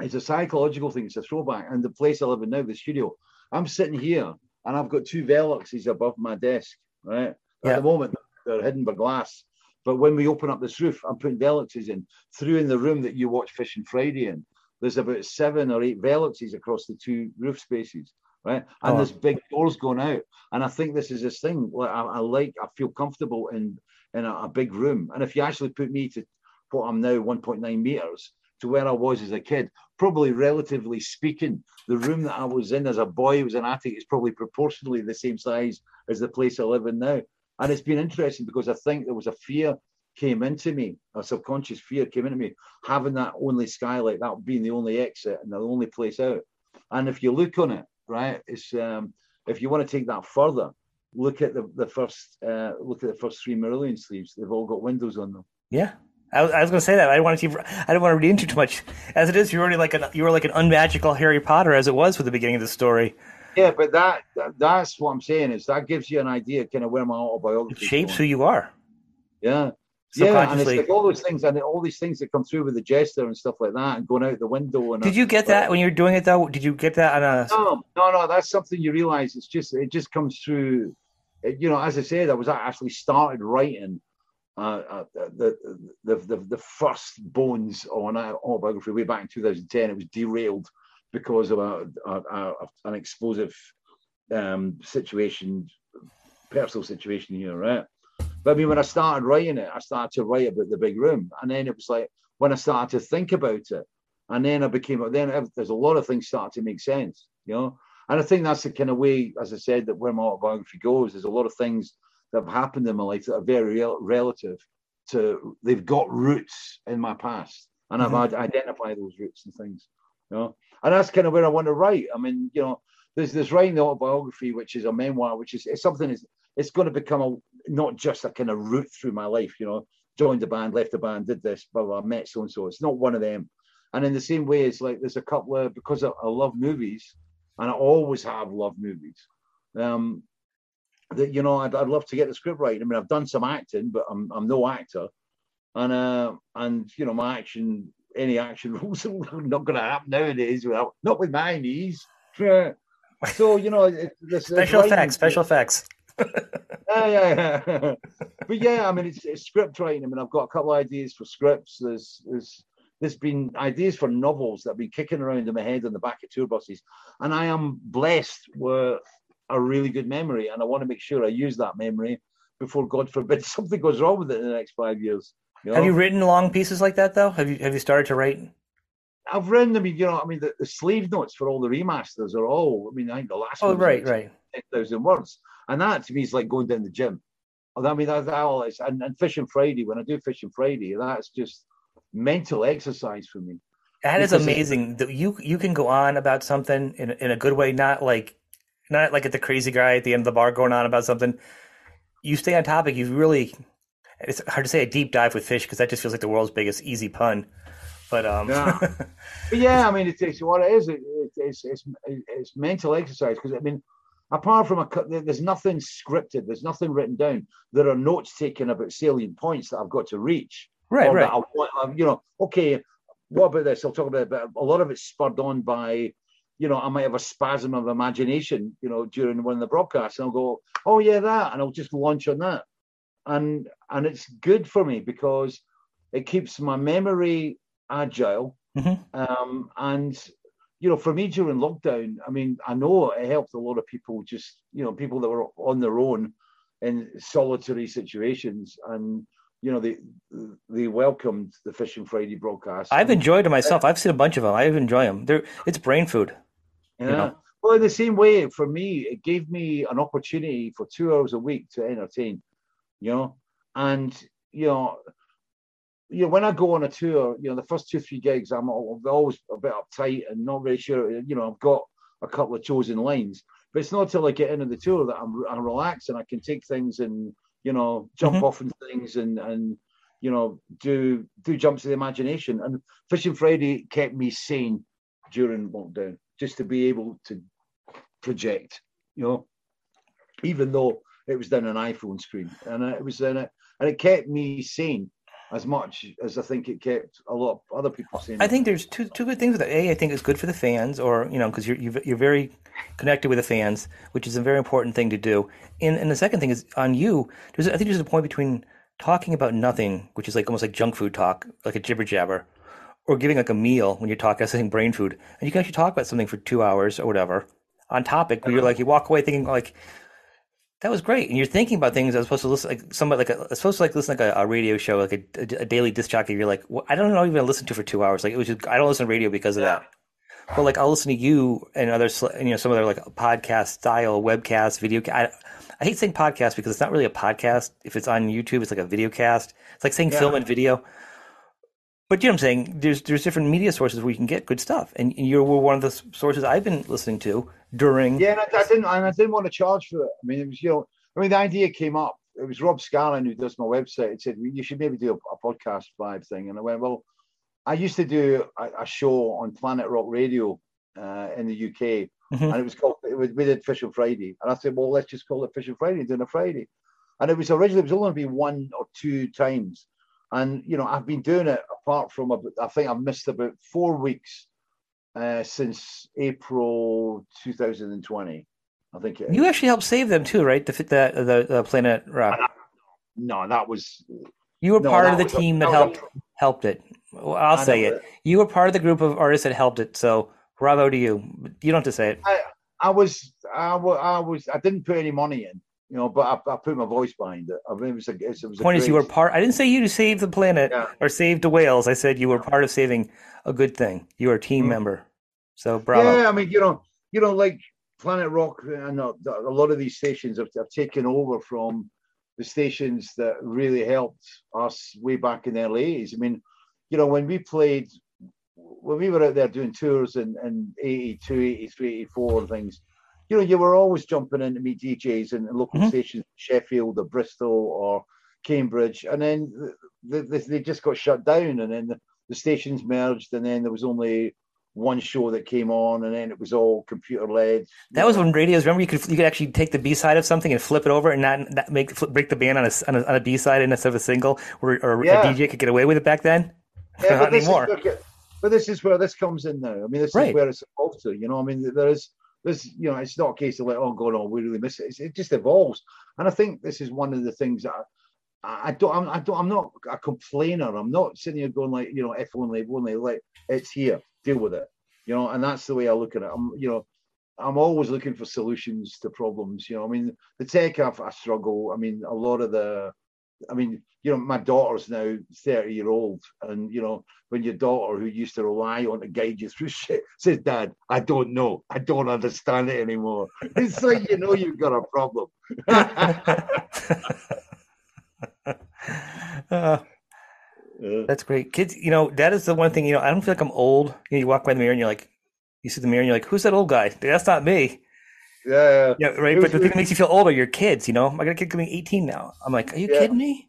it's a psychological thing. It's a throwback. And the place I live in now, the studio, I'm sitting here, and I've got two Veluxes above my desk, right? Yeah. At the moment, they're hidden by glass. But when we open up this roof, I'm putting Veluxes in through in the room that you watch Fishing Friday in. There's about seven or eight Veluxes across the two roof spaces, right? And Oh. there's big doors going out. And I think this is this thing. Like I, I like, I feel comfortable in in a, a big room. And if you actually put me to what I'm now 1.9 meters to where I was as a kid, probably relatively speaking, the room that I was in as a boy was an attic It's probably proportionally the same size as the place I live in now. And it's been interesting because I think there was a fear came into me, a subconscious fear came into me, having that only skylight, that being the only exit and the only place out. And if you look on it, right, it's um, if you want to take that further, look at the, the first uh, look at the first three Marillion sleeves. They've all got windows on them. Yeah. I was, I was going to say that. I didn't want to. I didn't want to read into too much. As it is, you're already like an you were like an unmagical Harry Potter, as it was with the beginning of the story. Yeah, but that, that that's what I'm saying is that gives you an idea kind of where my It autobiography shapes who you are. Yeah. Yeah, and it's like all those things and all these things that come through with the jester and stuff like that, and going out the window. And Did you get that when you were doing it though? Did you get that on a? No, no, no. That's something you realize. It's just it just comes through. it- You know, as I said, I was actually started writing uh, uh, the, the the first bones on autobiography way back in 2010. It was derailed because of a, a, a an explosive um, situation, personal situation here, right? But I mean, when I started writing it, I started to write about the big room, and then it was like when I started to think about it, and then I became then ev- there's a lot of things start to make sense, you know. And I think that's the kind of way, as I said, that where my autobiography goes. There's a lot of things that have happened in my life that are very rel- relative to they've got roots in my past, and I've Mhm. had identified those roots and things, you know. And that's kind of where I want to write. I mean, you know, there's this writing the autobiography, which is a memoir, which is it's something is it's going to become a not just a kind of route through my life, you know, joined the band, left the band, did this, blah blah, met so and so. It's not one of them. And in the same way, it's like there's a couple of because I, I love movies, and I always have loved movies. Um, that you know, I'd, I'd love to get the script right. I mean, I've done some acting, but I'm I'm no actor, and uh, and you know, my action, any action rules are not going to happen nowadays. Without not with my knees. So you know, it, this, Special effects. Special effects. yeah, yeah, yeah. but yeah, I mean, it's, it's script writing. I mean, I've got a couple of ideas for scripts. There's, there's, there's been ideas for novels that have been kicking around in my head on the back of tour buses, and I am blessed with a really good memory, and I want to make sure I use that memory before, God forbid, something goes wrong with it in the next five years. You know? Have you written long pieces like that though? Have you have you started to write? I've written. I mean, you know, I mean, the, the sleeve notes for all the remasters are all. I mean, I think the last Oh, one right, right. ten thousand words, and that to me is like going down the gym. I mean, that, that all is, and, and Fishing Friday. When I do Fishing Friday, that's just mental exercise for me. That is it- amazing. That you you can go on about something in in a good way, not like not like at the crazy guy at the end of the bar going on about something. You stay on topic. You really. It's hard to say a deep dive with fish because that just feels like the world's biggest easy pun. But um, Yeah. But yeah, I mean, it's, it's what it is. It, it, it's, it's it's mental exercise because I mean, apart from a cut, there's nothing scripted. There's nothing written down. There are notes taken about salient points that I've got to reach. right, right. I want, um, you know, okay, what about this? I'll talk about it, but a lot of it's spurred on by, you know, I might have a spasm of imagination, you know, during one of the broadcasts, and I'll go, oh yeah, that, and I'll just launch on that, and and it's good for me because it keeps my memory agile, Mhm. um, and you know, for me during lockdown, I mean, I know it helped a lot of people, just you know, people that were on their own in solitary situations, and you know, they they welcomed the Fishing Friday broadcast. I've enjoyed it myself. I've seen a bunch of them. I enjoy them. They're it's brain food. Yeah. know. Well, in the same way, for me, it gave me an opportunity for two hours a week to entertain, you know, and you know, you know, when I go on a tour, you know, the first two three gigs, I'm, always a bit uptight and not really sure. You know, I've got a couple of chosen lines, but it's not until I get into the tour that I'm, I'm relaxed and I can take things and you know jump Mhm. off and things and and you know do do jumps of the imagination. And Fishing Friday kept me sane during lockdown, just to be able to project, you know, even though it was down an iPhone screen, and it was in it, and it kept me sane as much as I think it kept a lot of other people sane. I think there's two two good things with it. A, I think it's good for the fans, or you know, because you're you're you're very connected with the fans, which is a very important thing to do. And and the second thing is on you. There's I think there's a point between talking about nothing, which is like almost like junk food talk, like a jibber jabber, or giving like a meal when you're talking something brain food, and you can actually talk about something for two hours or whatever on topic. Where you're like you walk away thinking like. That was great, and you're thinking about things as opposed to listen like somebody like a, as opposed to like listen like a, a radio show, like a, a, a daily disc jockey. You're like, well, I don't know even listen to for two hours. Like it was, just, I don't listen to radio because of Yeah. that. But like I'll listen to you and other, you know, some other like podcast style webcast, video. I, I hate saying podcast because it's not really a podcast. If it's on YouTube, it's like a video cast. It's like saying Yeah. film and video. But you know what I'm saying? There's there's different media sources where you can get good stuff, and, and you were one of the sources I've been listening to during. Yeah, and I, I didn't, and I didn't want to charge for it. I mean, it was, you know, I mean, the idea came up. It was Rob Scarlin who does my website. He said you should maybe do a, a podcast vibe thing, and I went, well, I used to do a, a show on Planet Rock Radio uh, in the UK mm-hmm. and it was called it was, we did Fish on Friday, and I said, well, let's just call it Fish on Friday, doing a Friday, and it was originally it was only going to be one or two times, and you know I've been doing it apart from I think I've missed about four weeks uh, since April 2020. I think you actually helped save them too, right? The the the, the Planet Rock. No, that was you were no, part of the team that helped helped it. Well, I'll I say it. You were part of the group of artists that helped it. So bravo to you. You don't have to say it. I, I was, I, I was, I didn't put any money in, you know, but I, I put my voice behind it. I mean, it was a, it was point is, you were part. I didn't say you saved the planet yeah. or saved the whales. I said you were part of saving a good thing. You were a team mm-hmm. member. So bravo. Yeah, I mean, you know, you know, like Planet Rock and a, a lot of these stations have, have taken over from the stations that really helped us way back in the early 80s. I mean, you know, when we played, when we were out there doing tours in, in 82, 83, 84 and things, you know, you were always jumping in to meet DJs in, local mm-hmm. stations, Sheffield or Bristol or Cambridge, and then they, they just got shut down, and then the, the stations merged, and then there was only one show that came on, and then it was all computer led. That was when radios. Remember, you could you could actually take the B side of something and flip it over, and not, not make flip, break the band on a on a, on a B side instead of a single, or, or yeah. a DJ could get away with it back then. Yeah, not anymore. Is, but this is where this comes in now. I mean, this right. is where it's evolved to. You know, I mean, there is there's you know, it's not a case of like, oh, God, oh, we really miss it. It's, it just evolves, and I think this is one of the things that. I, I don't, I'm, I don't, I'm not a complainer. I'm not sitting here going like, you know, if only, if only, like, it's here, deal with it you know, and that's the way I look at it. I'm, you know, I'm always looking for solutions to problems. You know, I mean, the tech I struggle. I mean, a lot of the, I mean, you know, my daughter's now 30 year old, and you know, when your daughter, who used to rely on to guide you through shit, says, "Dad, I don't know, I don't understand it anymore," it's like you know you've got a problem. uh, that's great. Kids, you know, that is the one thing, you know, I don't feel like I'm old. You, know, you walk by the mirror and you're like, you see the mirror and you're like, who's that old guy? That's not me. Yeah. Yeah, right. But the thing that makes you feel older, your kids, you know, I got a kid coming 18 now. I'm like, are you yeah. kidding me?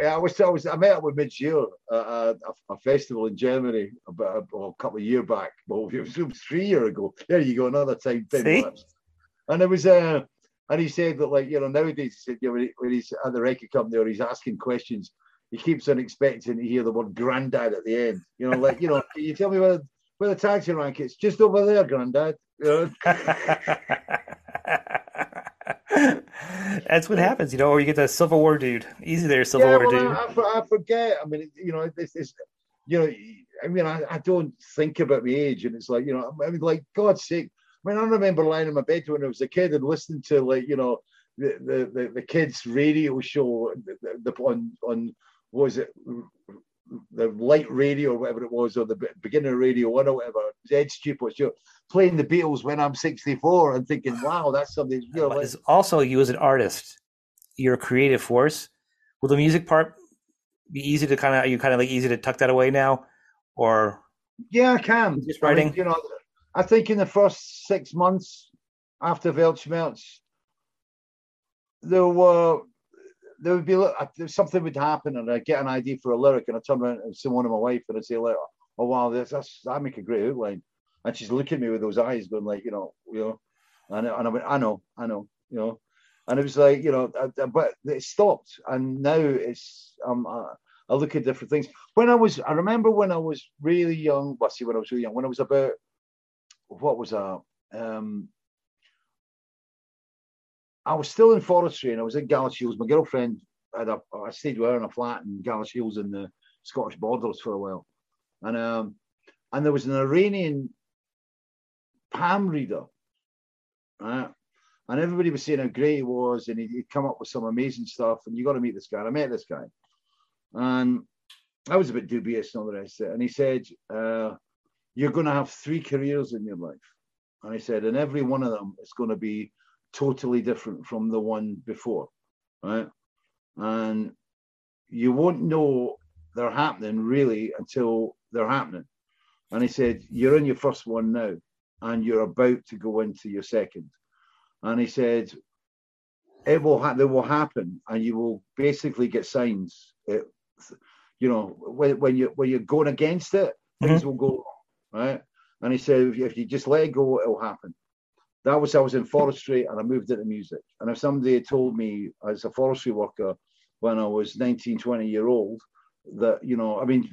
Yeah, I was, I was, I met up with Midge Ure at a, a, festival in Germany about a, a couple of years back. Well, it was, three years ago. There you go, another time. And it was, uh, and he said that, like, you know, nowadays, he said, you know, when he's at the record company or he's asking questions, he keeps on expecting to hear the word granddad at the end. You know, like, you know, can you tell me where, where the taxi rank is? Just over there. You know? That's what happens, you know, or you get the Civil War dude. Easy there, Civil yeah, War well, dude. I, I, forget. I mean, you know, this is, you know, I mean, I, I don't think about my age, and it's like, you know, I mean, like, God's sake. I mean, I remember lying in my bed when I was a kid and listening to, like, you know, the the, the, the kids' radio show the, the, on on was it the light radio or whatever it was, or the beginner radio one or whatever, Ed Stewpot, you playing the Beatles when I'm 64 and thinking, wow, that's something. You know, like, also, you as an artist, you're a creative force. Will the music part be easy to kind of, are you kind of like easy to tuck that away now? Or. Yeah, I can. Just writing? I mean, you know, I think in the first six months after Weltschmerz, there were there would be uh, something would happen, and I'd get an idea for a lyric, and I turn around and see one of my wife, and I say, like, "Oh wow, this that's that make a great outline," and she's looking at me with those eyes, going like, you know, you know, and, and I went, "I know, I know," you know, and it was like, you know, but it stopped, and now it's um. Uh, I look at different things. When I was, I remember when I was really young. Well, see, when I was really young, when I was about, what was that? Um, I was still in forestry and I was in Galashiels. My girlfriend had a, I stayed with her in a flat in Galashiels in the Scottish borders for a while. And um, and there was an Iranian palm reader, right? And everybody was saying how great he was, and he'd, come up with some amazing stuff. And you got to meet this guy. And I met this guy, and I was a bit dubious and all the rest of it. And he said, uh, "You're going to have three careers in your life." And he said, and every one of them is going to be totally different from the one before, right? And you won't know they're happening really until they're happening. And he said, You're in your first one now, and you're about to go into your second. And he said, It will ha- they will happen, and you will basically get signs. It, you know, when, when you when you're going against it, things mm-hmm. will go wrong, right? And he said, if you, if you just let it go, it'll happen. That was I was in forestry and I moved into music. And if somebody had told me as a forestry worker when I was 19, 20 year old that you know, I mean,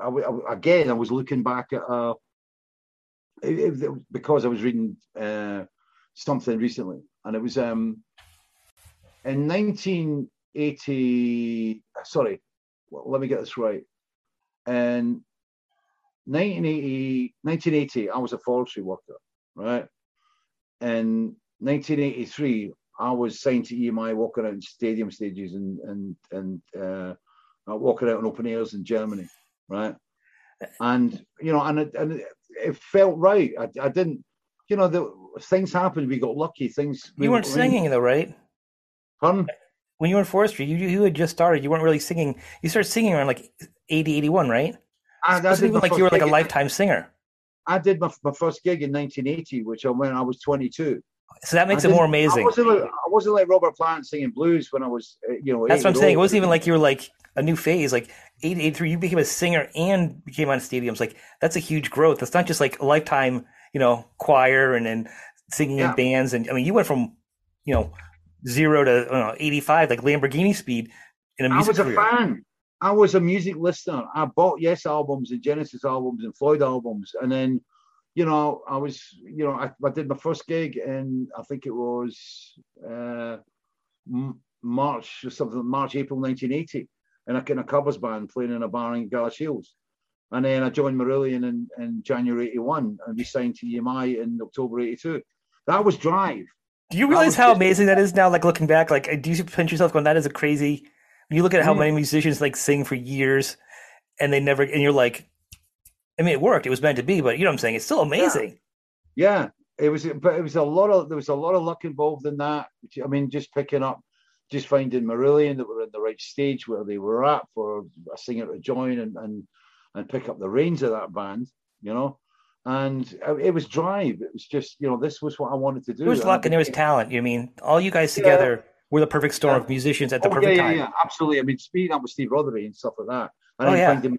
I, I, again I was looking back at uh, it, it, because I was reading uh, something recently, and it was um in 1980. Sorry, well, let me get this right. In 1980, 1980, I was a forestry worker, right? In 1983, I was signed to EMI, walking out in stadium stages and and and uh, walking out in open airs in Germany, right? And you know, and it, and it, felt right. I, I didn't, you know, the things happened. We got lucky. Things. You weren't singing though, right? Pardon? When you were in forestry, you you had just started. You weren't really singing. You started singing around like 80, 81, right? I, I even like you were like a lifetime singer. I did my, my first gig in 1980, which I when I was 22. So that makes it more amazing. I wasn't, like, I wasn't like Robert Plant singing blues when I was, uh, you know. That's what I'm saying. It wasn't even like you were like a new phase. Like 83, you became a singer and became on stadiums. Like that's a huge growth. It's not just like a lifetime, you know, choir and then singing yeah. in bands. And I mean, you went from, you know, zero to know, 85, like Lamborghini speed in a music I was career. a fan. I was a music listener. I bought Yes albums and Genesis albums and Floyd albums, and then, you know, I was, you know, I, I did my first gig in I think it was uh, March or something, March April 1980, in a kind of covers band playing in a bar in Galashiels. And then I joined Marillion in, in January 81 and we signed to EMI in October 82. That was Drive. Do you realize how amazing that is now? Like looking back, like do you pinch yourself going, that is a crazy you look at how mm. many musicians like sing for years and they never, and you're like, I mean, it worked. It was meant to be, but you know what I'm saying? It's still amazing. Yeah. yeah. It was, but it was a lot of, there was a lot of luck involved in that. I mean, just picking up, just finding Marillion that were in the right stage where they were at for a singer to join and, and, and pick up the reins of that band, you know? and it was drive. It was just, you know, this was what I wanted to do. There was luck and there was talent. You mean all you guys together we're the perfect storm yeah. of musicians at the oh, perfect yeah, time. Yeah, yeah, absolutely. I mean, speaking up with Steve Rothery and stuff like that. And oh, then yeah. finding,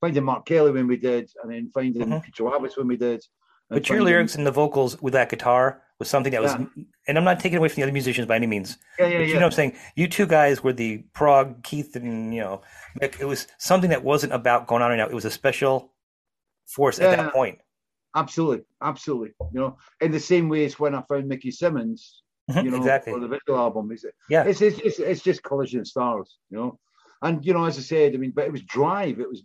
finding Mark Kelly when we did, and then finding mm-hmm. Peter Abbott when we did. But your lyrics and the vocals with that guitar was something that was, and I'm not taking away from the other musicians by any means. Yeah, yeah, yeah. You know what I'm saying? You two guys were the prog, Keith, and you know, Mick. It was something that wasn't about going on right now. It was a special force at that point. Absolutely, absolutely. You know, in the same way as when I found Mickey Simmonds you know, exactly. for the Vigil album. It's, yeah, it's, it's it's it's just collision stars, you know. And you know, as I said, I mean, but it was drive. It was,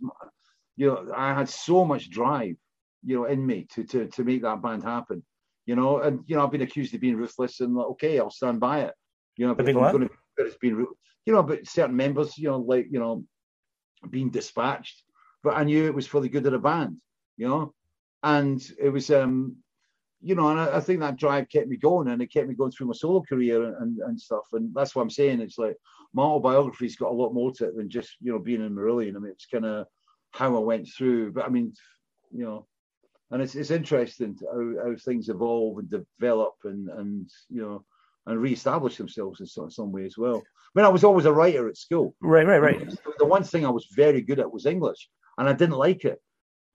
you know, I had so much drive, you know, in me to to to make that band happen, you know. And you know, I've been accused of being ruthless, and like, okay, I'll stand by it, you know. But if I'm going to, it's been, you know, but certain members, you know, like you know, being dispatched. But I knew it was for the good of the band, you know. And it was um you know, and I, I, think that drive kept me going and it kept me going through my solo career and, and, and, stuff. And that's what I'm saying. It's like my autobiography's got a lot more to it than just, you know, being in Marillion. I mean, it's kind of how I went through. But I mean, you know, and it's it's interesting how, how things evolve and develop and and you know and re-establish themselves in some, some way as well. I mean, I was always a writer at school. Right, right, right. The one thing I was very good at was English, and I didn't like it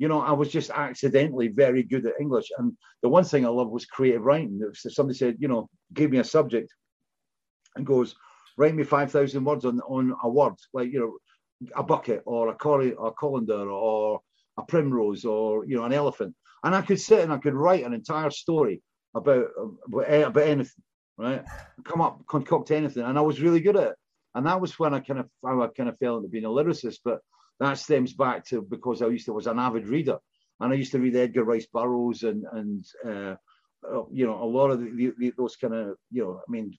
you know, I was just accidentally very good at English. And the one thing I love was creative writing. If somebody said, you know, give me a subject and goes, write me 5,000 words on, on a word, like, you know, a bucket or a, cor- a colander or a primrose or, you know, an elephant. And I could sit and I could write an entire story about, about eh, anything, right? Come up, concoct anything. And I was really good at it. And that was when I kind of, I kind of fell into being a lyricist. But that stems back to because I used to was an avid reader, and I used to read Edgar Rice Burroughs and and uh, uh, you know a lot of the, the, those kind of you know I mean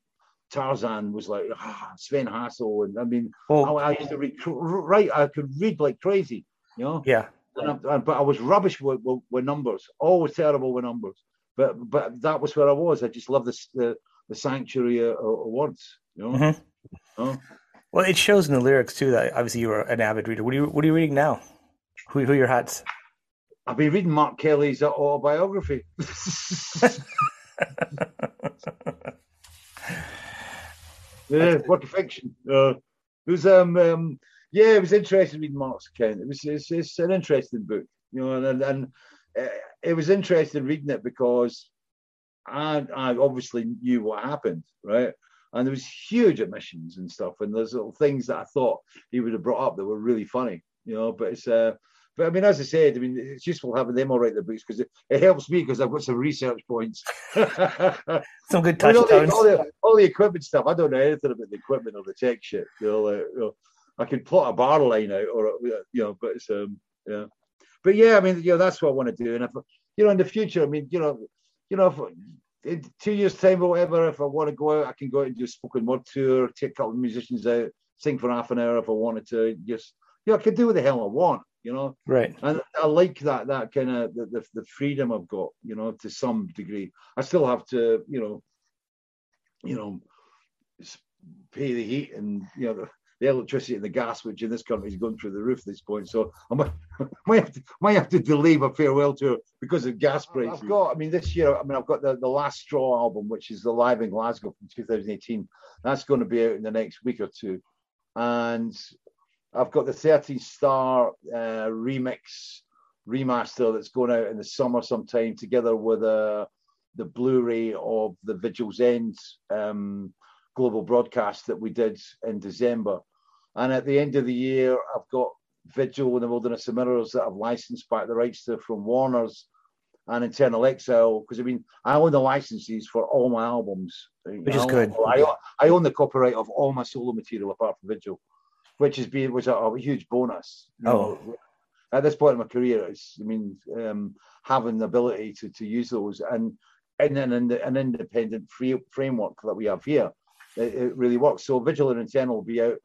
Tarzan was like ah, Sven Hassel, and I mean oh. I, I, used to read right I could read like crazy, you know. Yeah. I, but I was rubbish with, with, with, numbers, always terrible with numbers. But but that was where I was. I just love this the the sanctuary of, of words, you know. Mm-hmm. You know? Well, it shows in the lyrics too that obviously you are an avid reader. What are you What are you reading now? Who, who are your hats? I've been reading Mark Kelly's autobiography. yeah, work of fiction. Uh, it was um, um yeah, it was interesting reading Mark's account. It was it's, it's an interesting book, you know, and and uh, it was interesting reading it because I, I obviously knew what happened, right? And there was huge omissions and stuff, and there's little things that I thought he would have brought up that were really funny, you know. But it's uh, but I mean, as I said, I mean, it's useful having them all write the books because it, it, helps me because I've got some research points. some good touchstones. I mean, all, all, all, the equipment stuff, I don't know anything about the equipment or the tech shit. You know, like, you know I can plot a bar line out, or you know, but it's um, yeah, but yeah, I mean, you know, that's what I want to do, and if you know, in the future, I mean, you know, you know, if, in two years' time or whatever, if I want to go out, I can go out and do a spoken word tour, take a couple of musicians out, sing for half an hour if I wanted to. Just, you know, I can do what the hell I want you know. Right. And I like that that kind of the, the, the freedom I've got, you know, to some degree. I still have to, you know, you know, pay the heat and you know the, electricity and the gas, which in this country is going through the roof at this point. So I might, might have to might have to delay my farewell tour because of gas prices. I've got, I mean, this year, I mean, I've got the, the last straw album, which is the Live in Glasgow from 2018. That's going to be out in the next week or two. And I've got the 13th Star uh, remix remaster that's going out in the summer sometime, together with uh, the Blu-ray of the Vigil's End um, global broadcast that we did in December. And at the end of the year, I've got Vigil in the Wilderness of Mirrors that I've licensed back the rights to from Warner's and Internal Exile because I mean I own the licenses for all my albums, which is good. I, I own the copyright of all my solo material apart from Vigil which has been was a, a huge bonus. Oh. Know. At this point in my career, it's I mean um, having the ability to, to use those and in an, an independent free framework that we have here, it, it really works. So Vigil and Internal will be out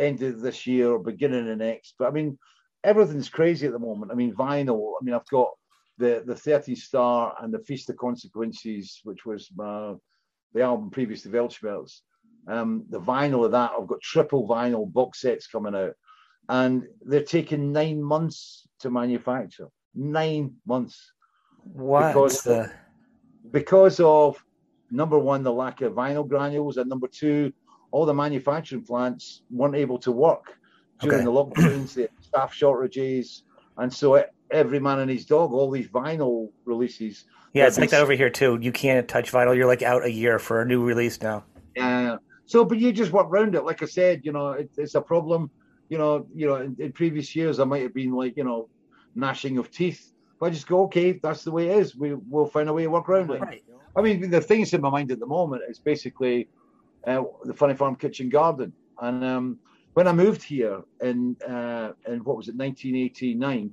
end of this year or beginning of next. But I mean, everything's crazy at the moment. I mean, vinyl. I mean, I've got the the 13th Star and the Feast of Consequences, which was my, the album previous to Weltschmerz. Um, the vinyl of that, I've got triple vinyl box sets coming out, and they're taking nine months to manufacture. Nine months. What? Because, the... because of number one, the lack of vinyl granules, and number two, all the manufacturing plants weren't able to work during okay. the lockdowns, the staff shortages, and so every man and his dog, all these vinyl releases. Yeah, it's like that over here too. You can't touch vinyl. You're like out a year for a new release now. Yeah, so, but you just work around it. Like I said, you know, it, it's a problem. You know, you know, in, in, previous years I might have been like, you know, gnashing of teeth. But I just go, okay, that's the way it is. We will find a way to work around it. Right. I mean, the things in my mind at the moment is basically uh, the Funny Farm Kitchen Garden. And um, when I moved here in uh, in what was it, 1989,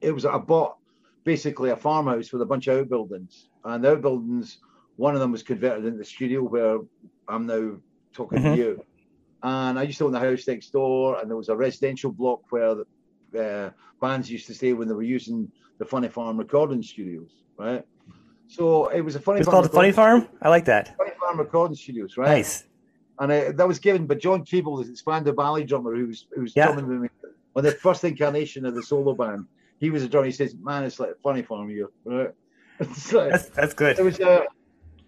it was I bought basically a farmhouse with a bunch of outbuildings, and the outbuildings, one of them was converted into the studio where I'm now talking mm-hmm. to you. And I used to own the house next door, and there was a residential block where the uh, bands used to stay when they were using the Funny Farm recording studios, right? So it was a funny. It's called the Funny Farm. I like that. Funny Farm recording studios, right? Nice. And uh, that was given by John Keeble, the Spandau Ballet drummer, who was who was yeah. drumming with me on the first incarnation of the solo band. He was a drummer. He says, "Man, it's like a Funny Farm here, right?" like, that's that's good. It was, uh,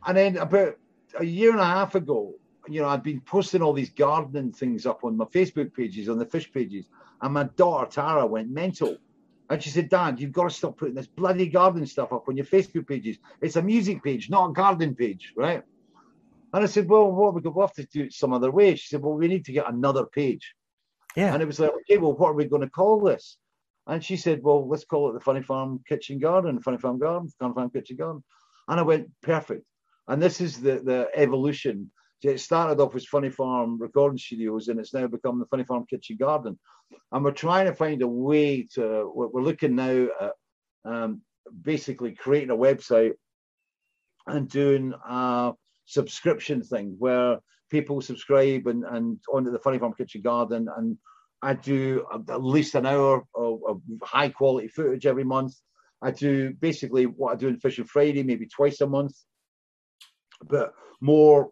and then about a year and a half ago, you know, I'd been posting all these gardening things up on my Facebook pages, on the fish pages, and my daughter Tara went mental. And she said, Dad, you've got to stop putting this bloody gardening stuff up on your Facebook pages. It's a music page, not a gardening page, right? And I said, Well, what we we'll have to do it some other way. She said, Well, we need to get another page. Yeah. And it was like, okay, well, what are we going to call this? And she said, Well, let's call it the Funny Farm Kitchen Garden, Funny Farm Garden, Funny Farm Kitchen Garden. And I went, perfect. And this is the, the evolution. it started off as Funny Farm recording studios, and it's now become the Funny Farm Kitchen Garden. And we're trying to find a way to, we're looking now at um, basically creating a website and doing a subscription thing where people subscribe and, and onto the Funny Farm Kitchen Garden. And I do at least an hour of, of high quality footage every month. I do basically what I do in Fish and Friday, maybe twice a month but more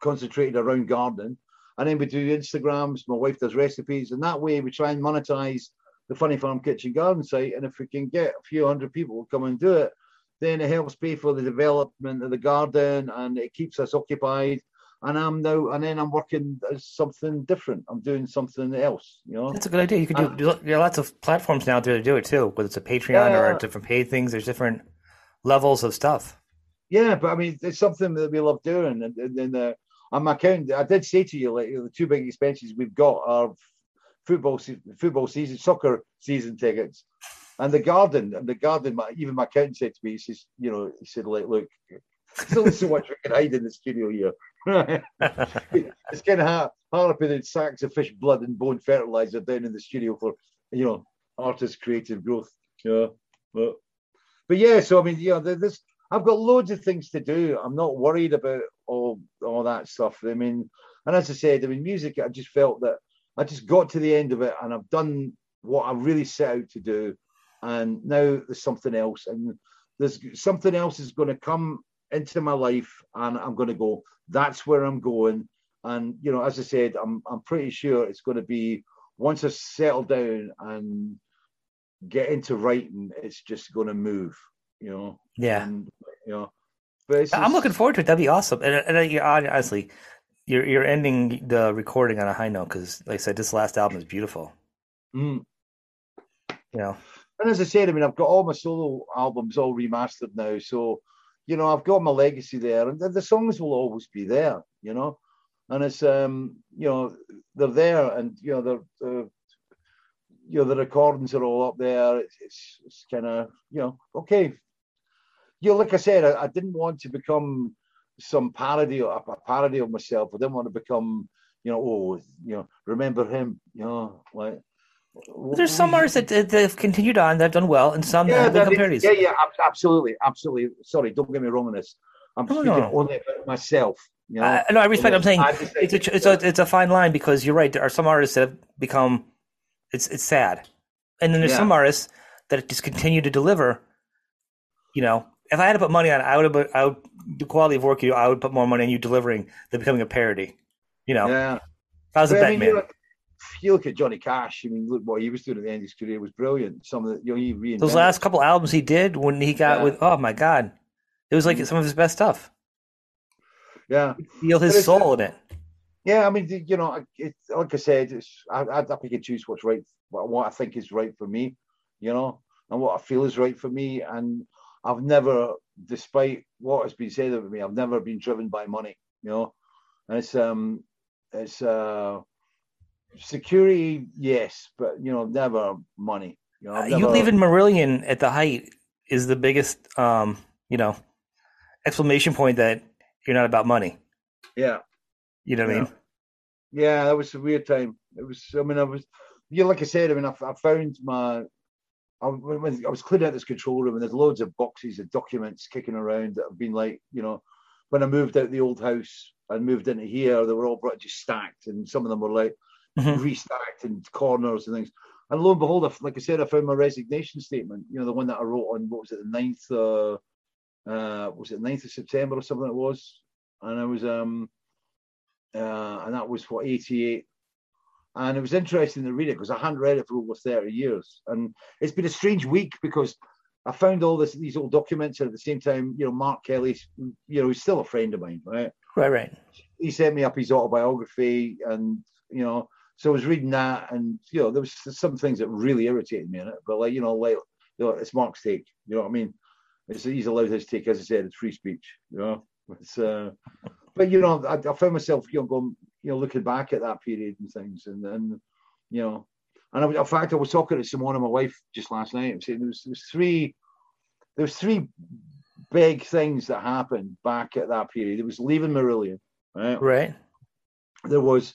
concentrated around gardening. And then we do Instagrams. My wife does recipes, and that way we try and monetize the Funny Farm Kitchen Garden site. And if we can get a few hundred people to come and do it, then it helps pay for the development of the garden, and it keeps us occupied. And I'm now, and then I'm working as something different. I'm doing something else. You know, that's a good idea. You could do. there are lots of platforms now there to do it too. Whether it's a Patreon yeah, or different paid things, there's different levels of stuff. Yeah, but I mean, it's something that we love doing, and and, and uh, on my account, I did say to you like the two big expenses we've got are football football season, soccer season tickets, and the garden. And the garden, my, even my accountant said to me, he says, you know, he said like, look, there's only so much we can hide in the studio here. it's kind of hard, hard putting sacks of fish blood and bone fertilizer down in the studio for you know artist creative growth. Yeah, but but yeah. So I mean, yeah, there's I've got loads of things to do. I'm not worried about all all that stuff. I mean, and as I said, I mean, music. I just felt that I just got to the end of it, and I've done what I really set out to do, and now there's something else, and there's something else is going to come into my life, and I'm going to go. That's where I'm going, and you know, as I said, I'm I'm pretty sure it's going to be once I settle down and get into writing, it's just going to move. You know. Yeah. And, you know. But I'm looking forward to it. That'd be awesome. And, and honestly, you're you're ending the recording on a high note because, like I said, this last album is beautiful. Mm. You know. And as I said, I mean, I've got all my solo albums all remastered now, so you know, I've got my legacy there, and the, the songs will always be there. You know, and it's um, you know, they're there, and you know, they're, they're you know, the recordings are all up there. It's it's, it's kind of you know, okay. You know, like I said, I, I didn't want to become some parody or a parody of myself. I didn't want to become, you know, oh, you know, remember him, you know, like. There's some artists that, that have continued on, they've done well, and some yeah, that have become parodies. Yeah, yeah, absolutely, absolutely. Sorry, don't get me wrong on this. I'm speaking no. only about myself. You know? uh, no, I respect. I'm saying it's a, it's a it's a fine line because you're right. There are some artists that have become it's it's sad, and then there's yeah. some artists that just continue to deliver. You know, if I had to put money on, it, I would have. I would the quality of work you. I would put more money on you delivering than becoming a parody. You know, yeah. If I was a bet man. You look at Johnny Cash. I mean, look what he was doing at the end of his career was brilliant. Some of the you know he reinvented. those last couple albums he did when he got yeah. with oh my god, it was like mm-hmm. some of his best stuff. Yeah, feel his soul in it. Yeah, I mean, you know, it, like I said, it's I, I, I pick and choose what's right, what, what I think is right for me, you know, and what I feel is right for me. And I've never, despite what has been said about me, I've never been driven by money, you know. And it's um, it's uh, security, yes, but you know, never money. You know, uh, never... you leaving Marillion at the height is the biggest, um, you know, exclamation point that you're not about money. Yeah. You know what yeah. I mean? Yeah, that was a weird time. It was. I mean, I was. Yeah, like I said. I mean, I, I found my. I, when I was clearing out this control room, and there's loads of boxes of documents kicking around that have been like, you know, when I moved out the old house and moved into here, they were all brought just stacked, and some of them were like mm-hmm. restacked in corners and things. And lo and behold, like I said, I found my resignation statement. You know, the one that I wrote on what was it, the 9th, uh, uh, was it 9th of September or something it was, and I was um uh, and that was for 88. And it was interesting to read it because I hadn't read it for over 30 years. And it's been a strange week because I found all this these old documents and at the same time, you know, Mark Kelly, you know, he's still a friend of mine, right? Right, right. He sent me up his autobiography and, you know, so I was reading that and, you know, there was some things that really irritated me in it, but like, you know, like, you know, it's Mark's take, you know what I mean? It's, he's allowed his take, as I said, it's free speech, you know? It's, uh, but you know, I, I, found myself, you know, going, you know, looking back at that period and things, and and you know, and I, in fact, I was talking to Simone, and my wife, just last night. I'm saying there was, there was three, there was three big things that happened back at that period. It was leaving Marillion, right? Right. There was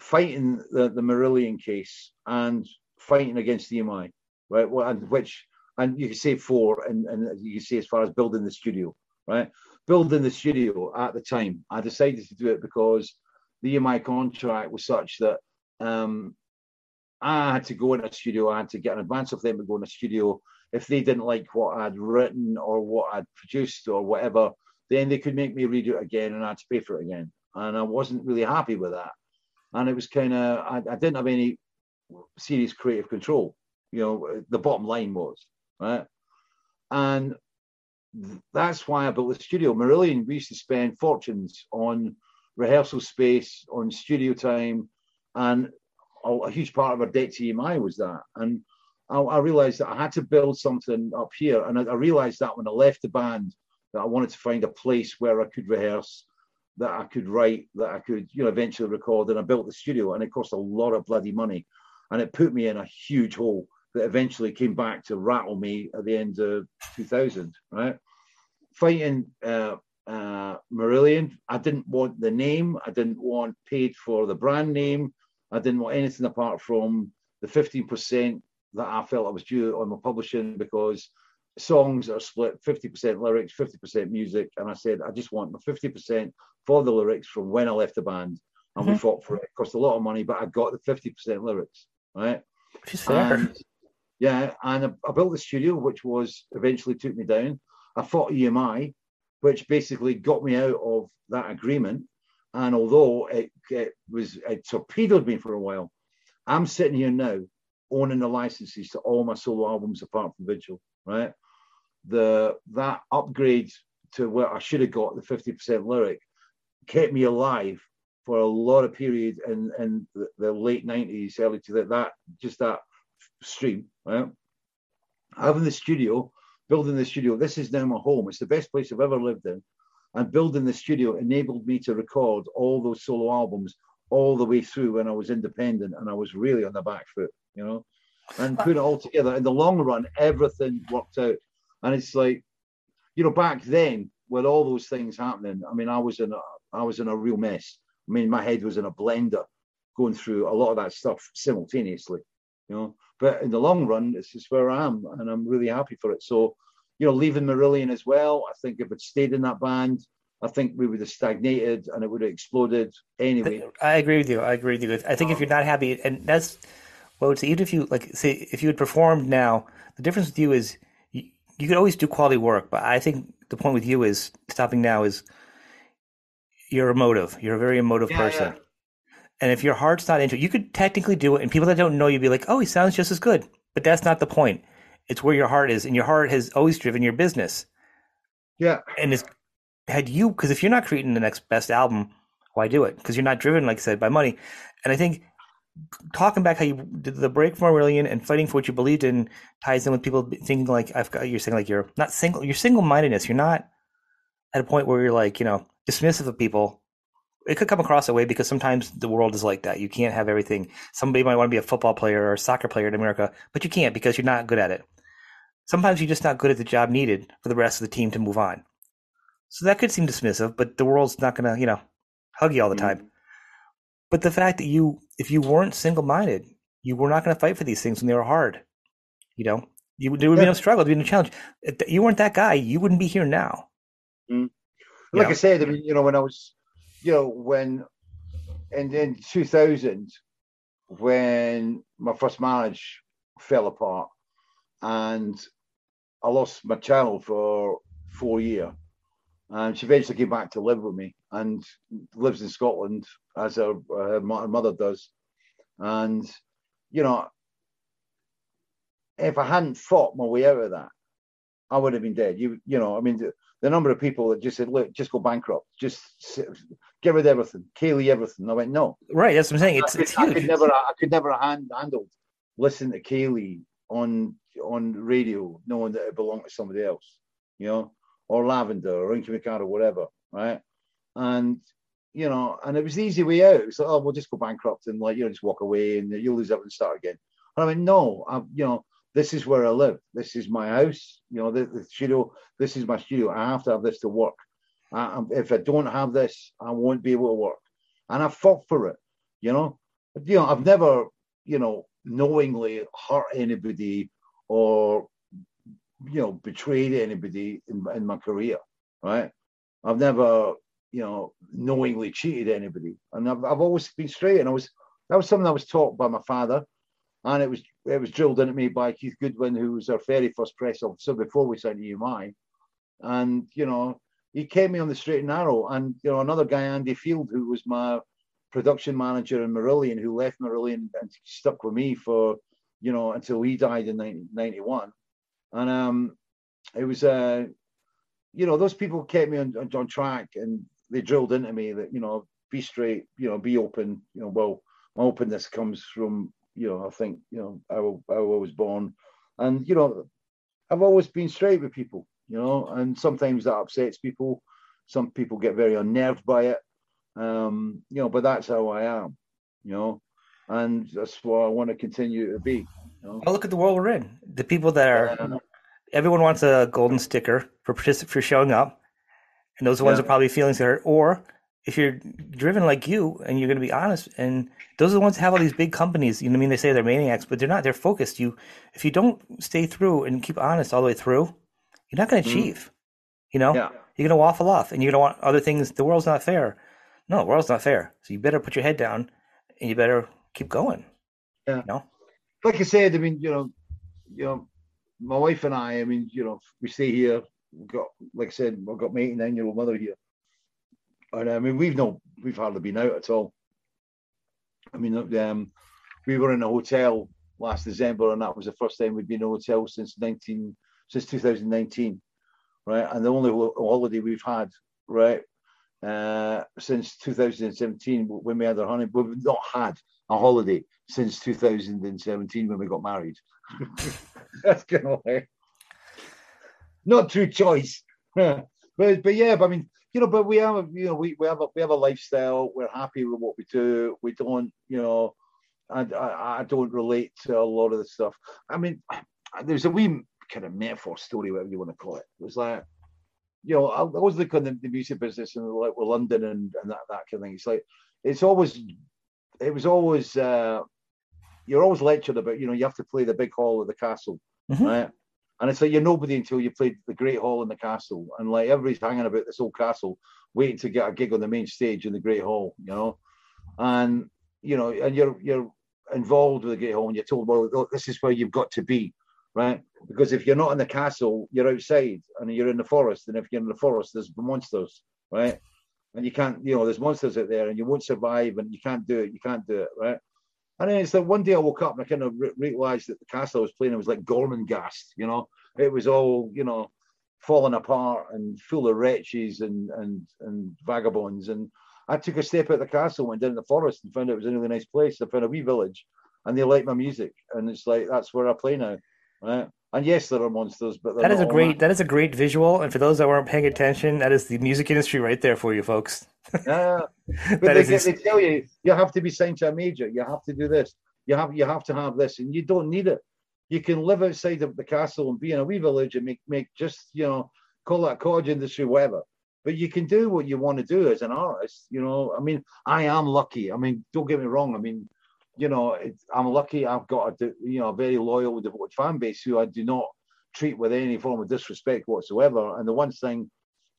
fighting the the Marillion case and fighting against the EMI, right? Well, and which and you can say four, and and you can say as far as building the studio, right? building the studio at the time, I decided to do it because the EMI contract was such that um, I had to go in a studio, I had to get an advance of them to go in a studio. If they didn't like what I'd written or what I'd produced or whatever, then they could make me redo it again and I had to pay for it again. And I wasn't really happy with that. And it was kind of, I, I didn't have any serious creative control. You know, the bottom line was, right? And that's why I built the studio. Marillion, we used to spend fortunes on rehearsal space, on studio time, and a, a huge part of our debt to EMI was that. And I, I, realized that I had to build something up here. And I, I, realized that when I left the band that I wanted to find a place where I could rehearse, that I could write, that I could, you know, eventually record. And I built the studio, and it cost a lot of bloody money, and it put me in a huge hole that eventually came back to rattle me at the end of 2000. Right, fighting uh, uh, Marillion. I didn't want the name. I didn't want paid for the brand name. I didn't want anything apart from the 15% that I felt I was due on my publishing because songs are split 50% lyrics, 50% music. And I said, I just want my 50% for the lyrics from when I left the band. And mm-hmm. we fought for it. It cost a lot of money, but I got the 50% lyrics, right? Which is fair. And, yeah, and I, I built the studio, which was eventually took me down. I fought EMI, which basically got me out of that agreement. And although it, it was it torpedoed me for a while, I'm sitting here now owning the licenses to all my solo albums apart from Vigil, right? The that upgrade to what I should have got, the 50% lyric, kept me alive for a lot of period in, in the, late 90s, early to that, that just that stream, right? Having the studio building the studio. This is now my home. It's the best place I've ever lived in. And building the studio enabled me to record all those solo albums all the way through when I was independent and I was really on the back foot, you know, and put it all together. In the long run, everything worked out. And it's like, you know, back then with all those things happening, I mean, I was in a, I was in a real mess. I mean, my head was in a blender going through a lot of that stuff simultaneously, you know. But in the long run, this is where I am, and I'm really happy for it. So, you know, leaving Marillion as well, I think if it stayed in that band, I think we would have stagnated and it would have exploded anyway. I agree with you. I agree with you. I think if you're not happy, and that's would say, even if you like say if you had performed now, the difference with you is you, you could always do quality work, but I think the point with you is stopping now is you're emotive. You're a very emotive yeah, person. Yeah. And if your heart's not into it, you could technically do it. And people that don't know you'd be like, oh, he sounds just as good. But that's not the point. It's where your heart is. And your heart has always driven your business. Yeah. And it's had you, because if you're not creating the next best album, why do it? Because you're not driven, like I said, by money. And I think talking back how you did the break from Marillion and fighting for what you believed in ties in with people thinking like I've got you're saying like you're not single you're single mindedness. You're not at a point where you're like, you know, dismissive of people it could come across that way because sometimes the world is like that. You can't have everything. Somebody might want to be a football player or a soccer player in America, but you can't because you're not good at it. Sometimes you're just not good at the job needed for the rest of the team to move on. So that could seem dismissive, but the world's not going to, you know, hug you all the mm-hmm. time. But the fact that you, if you weren't single minded, you were not going to fight for these things when they were hard. You know, you, there would be no struggle, there would be no challenge. If you weren't that guy, you wouldn't be here now. Mm-hmm. Like know? I said, I mean, you know, when I was you know, when in, in 2000, when my first marriage fell apart and I lost my child for four years. And she eventually came back to live with me and lives in Scotland as her, her mother does. And, you know, if I hadn't fought my way out of that, I would have been dead. You, you know, I mean, the, the number of people that just said, "Look, just go bankrupt, just get rid of everything, Kayleigh everything." And I went, "No." Right, that's what I'm saying. It's, I could, it's huge. I could never, I could never hand, handled listen to Kayleigh on on radio, knowing that it belonged to somebody else, you know, or Lavender or Incommunicado, whatever, right? And you know, and it was the easy way out. It's like, oh, we'll just go bankrupt and like you know, just walk away and you'll lose everything and start again. And I went, no, I, you know, this is where I live. This is my house. You know, the, the studio. This is my studio. I have to have this to work. I, if I don't have this, I won't be able to work. And I fought for it. You know, you know, I've never, you know, knowingly hurt anybody or, you know, betrayed anybody in, in my career. Right. I've never, you know, knowingly cheated anybody, and I've, I've always been straight. And I was that was something I was taught by my father and it was it was drilled into me by Keith Goodwin, who was our very first press officer before we signed EMI. And you know, he kept me on the straight and narrow. And you know, another guy, Andy Field, who was my production manager in Marillion, who left Marillion and stuck with me for you know until he died in 1991. And um, it was uh, you know, those people kept me on, on track, and they drilled into me that you know, be straight, you know, be open. You know, well, my openness comes from you know, I think, you know, how, how I was born. And, you know, I've always been straight with people, you know, and sometimes that upsets people. Some people get very unnerved by it, um, you know, but that's how I am, you know, and that's what I want to continue to be. You know? Well, look at the world we're in. The people that are, everyone wants a golden sticker for for showing up, and those are ones yeah. that probably feelings that hurt. Or if you're driven like you and you're going to be honest, and those are the ones that have all these big companies. You know, I mean, they say they're maniacs, but they're not. They're focused. You, if you don't stay through and keep honest all the way through, you're not going to mm-hmm. achieve. Mm. You know, yeah. you're going to waffle off, and you're going to want other things. The world's not fair. No, the world's not fair. So you better put your head down, and you better keep going. Yeah. You know? Like I said, I mean, you know, you know, my wife and I. I mean, you know, we stay here. We've got, like I said, I've got my 89 year old mother here and I mean, we've no, we've hardly been out at all. I mean, um, we were in a hotel last December, and that was the first time we'd been in a hotel since 19, since 2019, right? And the only holiday we've had, right, uh, since 2017 when we had our honeymoon. We've not had a holiday since 2017 when we got married. That's kind of like not true choice, but but yeah, but I mean, you know, but we have, you know, we, we have a we have a lifestyle. We're happy with what we do. We don't, you know, and I, I don't relate to a lot of the stuff. I mean, there's a wee kind of metaphor story, whatever you want to call it. It was like, you know, I, I was looking at the, music business and like with London and, and that, that kind of thing. It's like it's always it was always uh you're always lectured about, you know, you have to play the big hall of the castle, mm-hmm. right? And it's like you're nobody until you played the Great Hall in the castle. And like everybody's hanging about this old castle, waiting to get a gig on the main stage in the Great Hall, you know. And you know, and you're you're involved with the Great Hall and you're told, well, look, this is where you've got to be, right? Because if you're not in the castle, you're outside and you're in the forest. And if you're in the forest, there's monsters, right? And you can't, you know, there's monsters out there and you won't survive and you can't do it, you can't do it, right? And then it's like one day I woke up and I kind of re- realized that the castle I was playing it was like Gormenghast, you know, it was all, you know, falling apart and full of wretches and and and vagabonds. And I took a step out of the castle, went down in the forest and found out it was a really nice place. I found a wee village and they liked my music. And it's like that's where I play now. Right. And yes, there are monsters, but that is a great that is a great visual. And for those that weren't paying attention, that is the music industry right there for you, folks. yeah, but they, is... they tell you you have to be signed to a major. You have to do this. You have you have to have this, and you don't need it. You can live outside of the castle and be in a wee village and make make just you know call that cottage industry, whatever. But you can do what you want to do as an artist. You know, I mean, I am lucky. I mean, don't get me wrong. I mean, you know, I'm lucky. I've got a you know a very loyal, devoted fan base who I do not treat with any form of disrespect whatsoever. And the one thing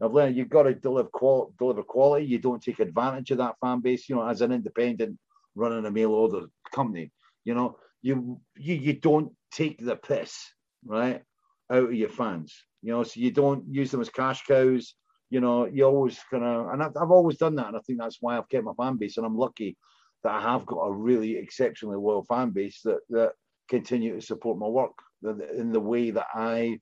I've learned, you've got to deliver qual- deliver quality. You don't take advantage of that fan base. You know, as an independent running a mail order company, you know, you you you don't take the piss right out of your fans. You know, so you don't use them as cash cows. You know, you always kind of, and I've, I've always done that, and I think that's why I've kept my fan base, and I'm lucky that I have got a really exceptionally loyal fan base that that continue to support my work in the way that I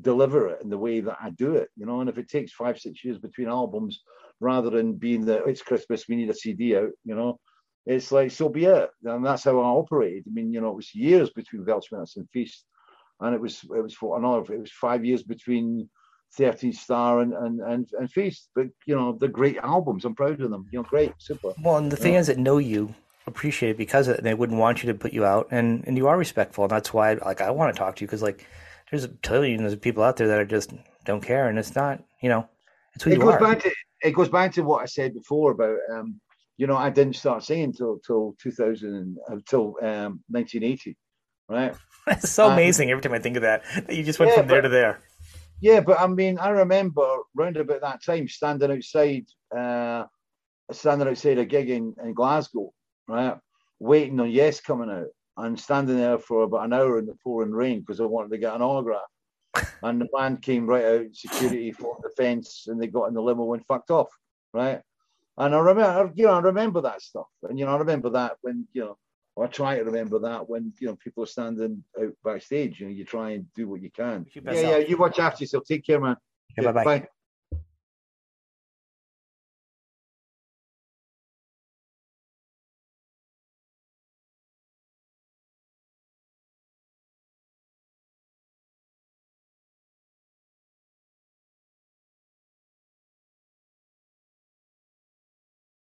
deliver it in the way that I do it, you know. And if it takes five, six years between albums, rather than being the it's Christmas, we need a CD out, you know, it's like so be it. And that's how I operated. I mean, you know, it was years between Weltschmerz and Feast, and it was it was for another it was five years between 13th Star and, and, and, and Feast. But, you know, they're great albums. I'm proud of them. You know, great, super. Well, and the fans that know you appreciate it because it, they wouldn't want you to put you out. And, and you are respectful. And that's why, like, I want to talk to you because, like, there's a trillions of people out there that are just don't care. And it's not, you know, it's who it you goes are. Back to, it goes back to what I said before about, um, you know, I didn't start singing till till 2000 until um, 1980, right? It's so amazing every time I think of that. That you just went yeah, from there to there. Yeah, but I mean, I remember round about that time standing outside, uh, standing outside a gig in, in Glasgow, right, waiting on Yes coming out, and standing there for about an hour in the pouring rain because I wanted to get an autograph. and the band came right out, security for the fence, and they got in the limo and fucked off, right? And I remember, you know, I remember that stuff, and you know, I remember that when you know I try to remember that when you know people are standing out backstage. You know, you try and do what you can. Yeah, yeah. You watch after yourself. Take care, man. Yeah, bye bye.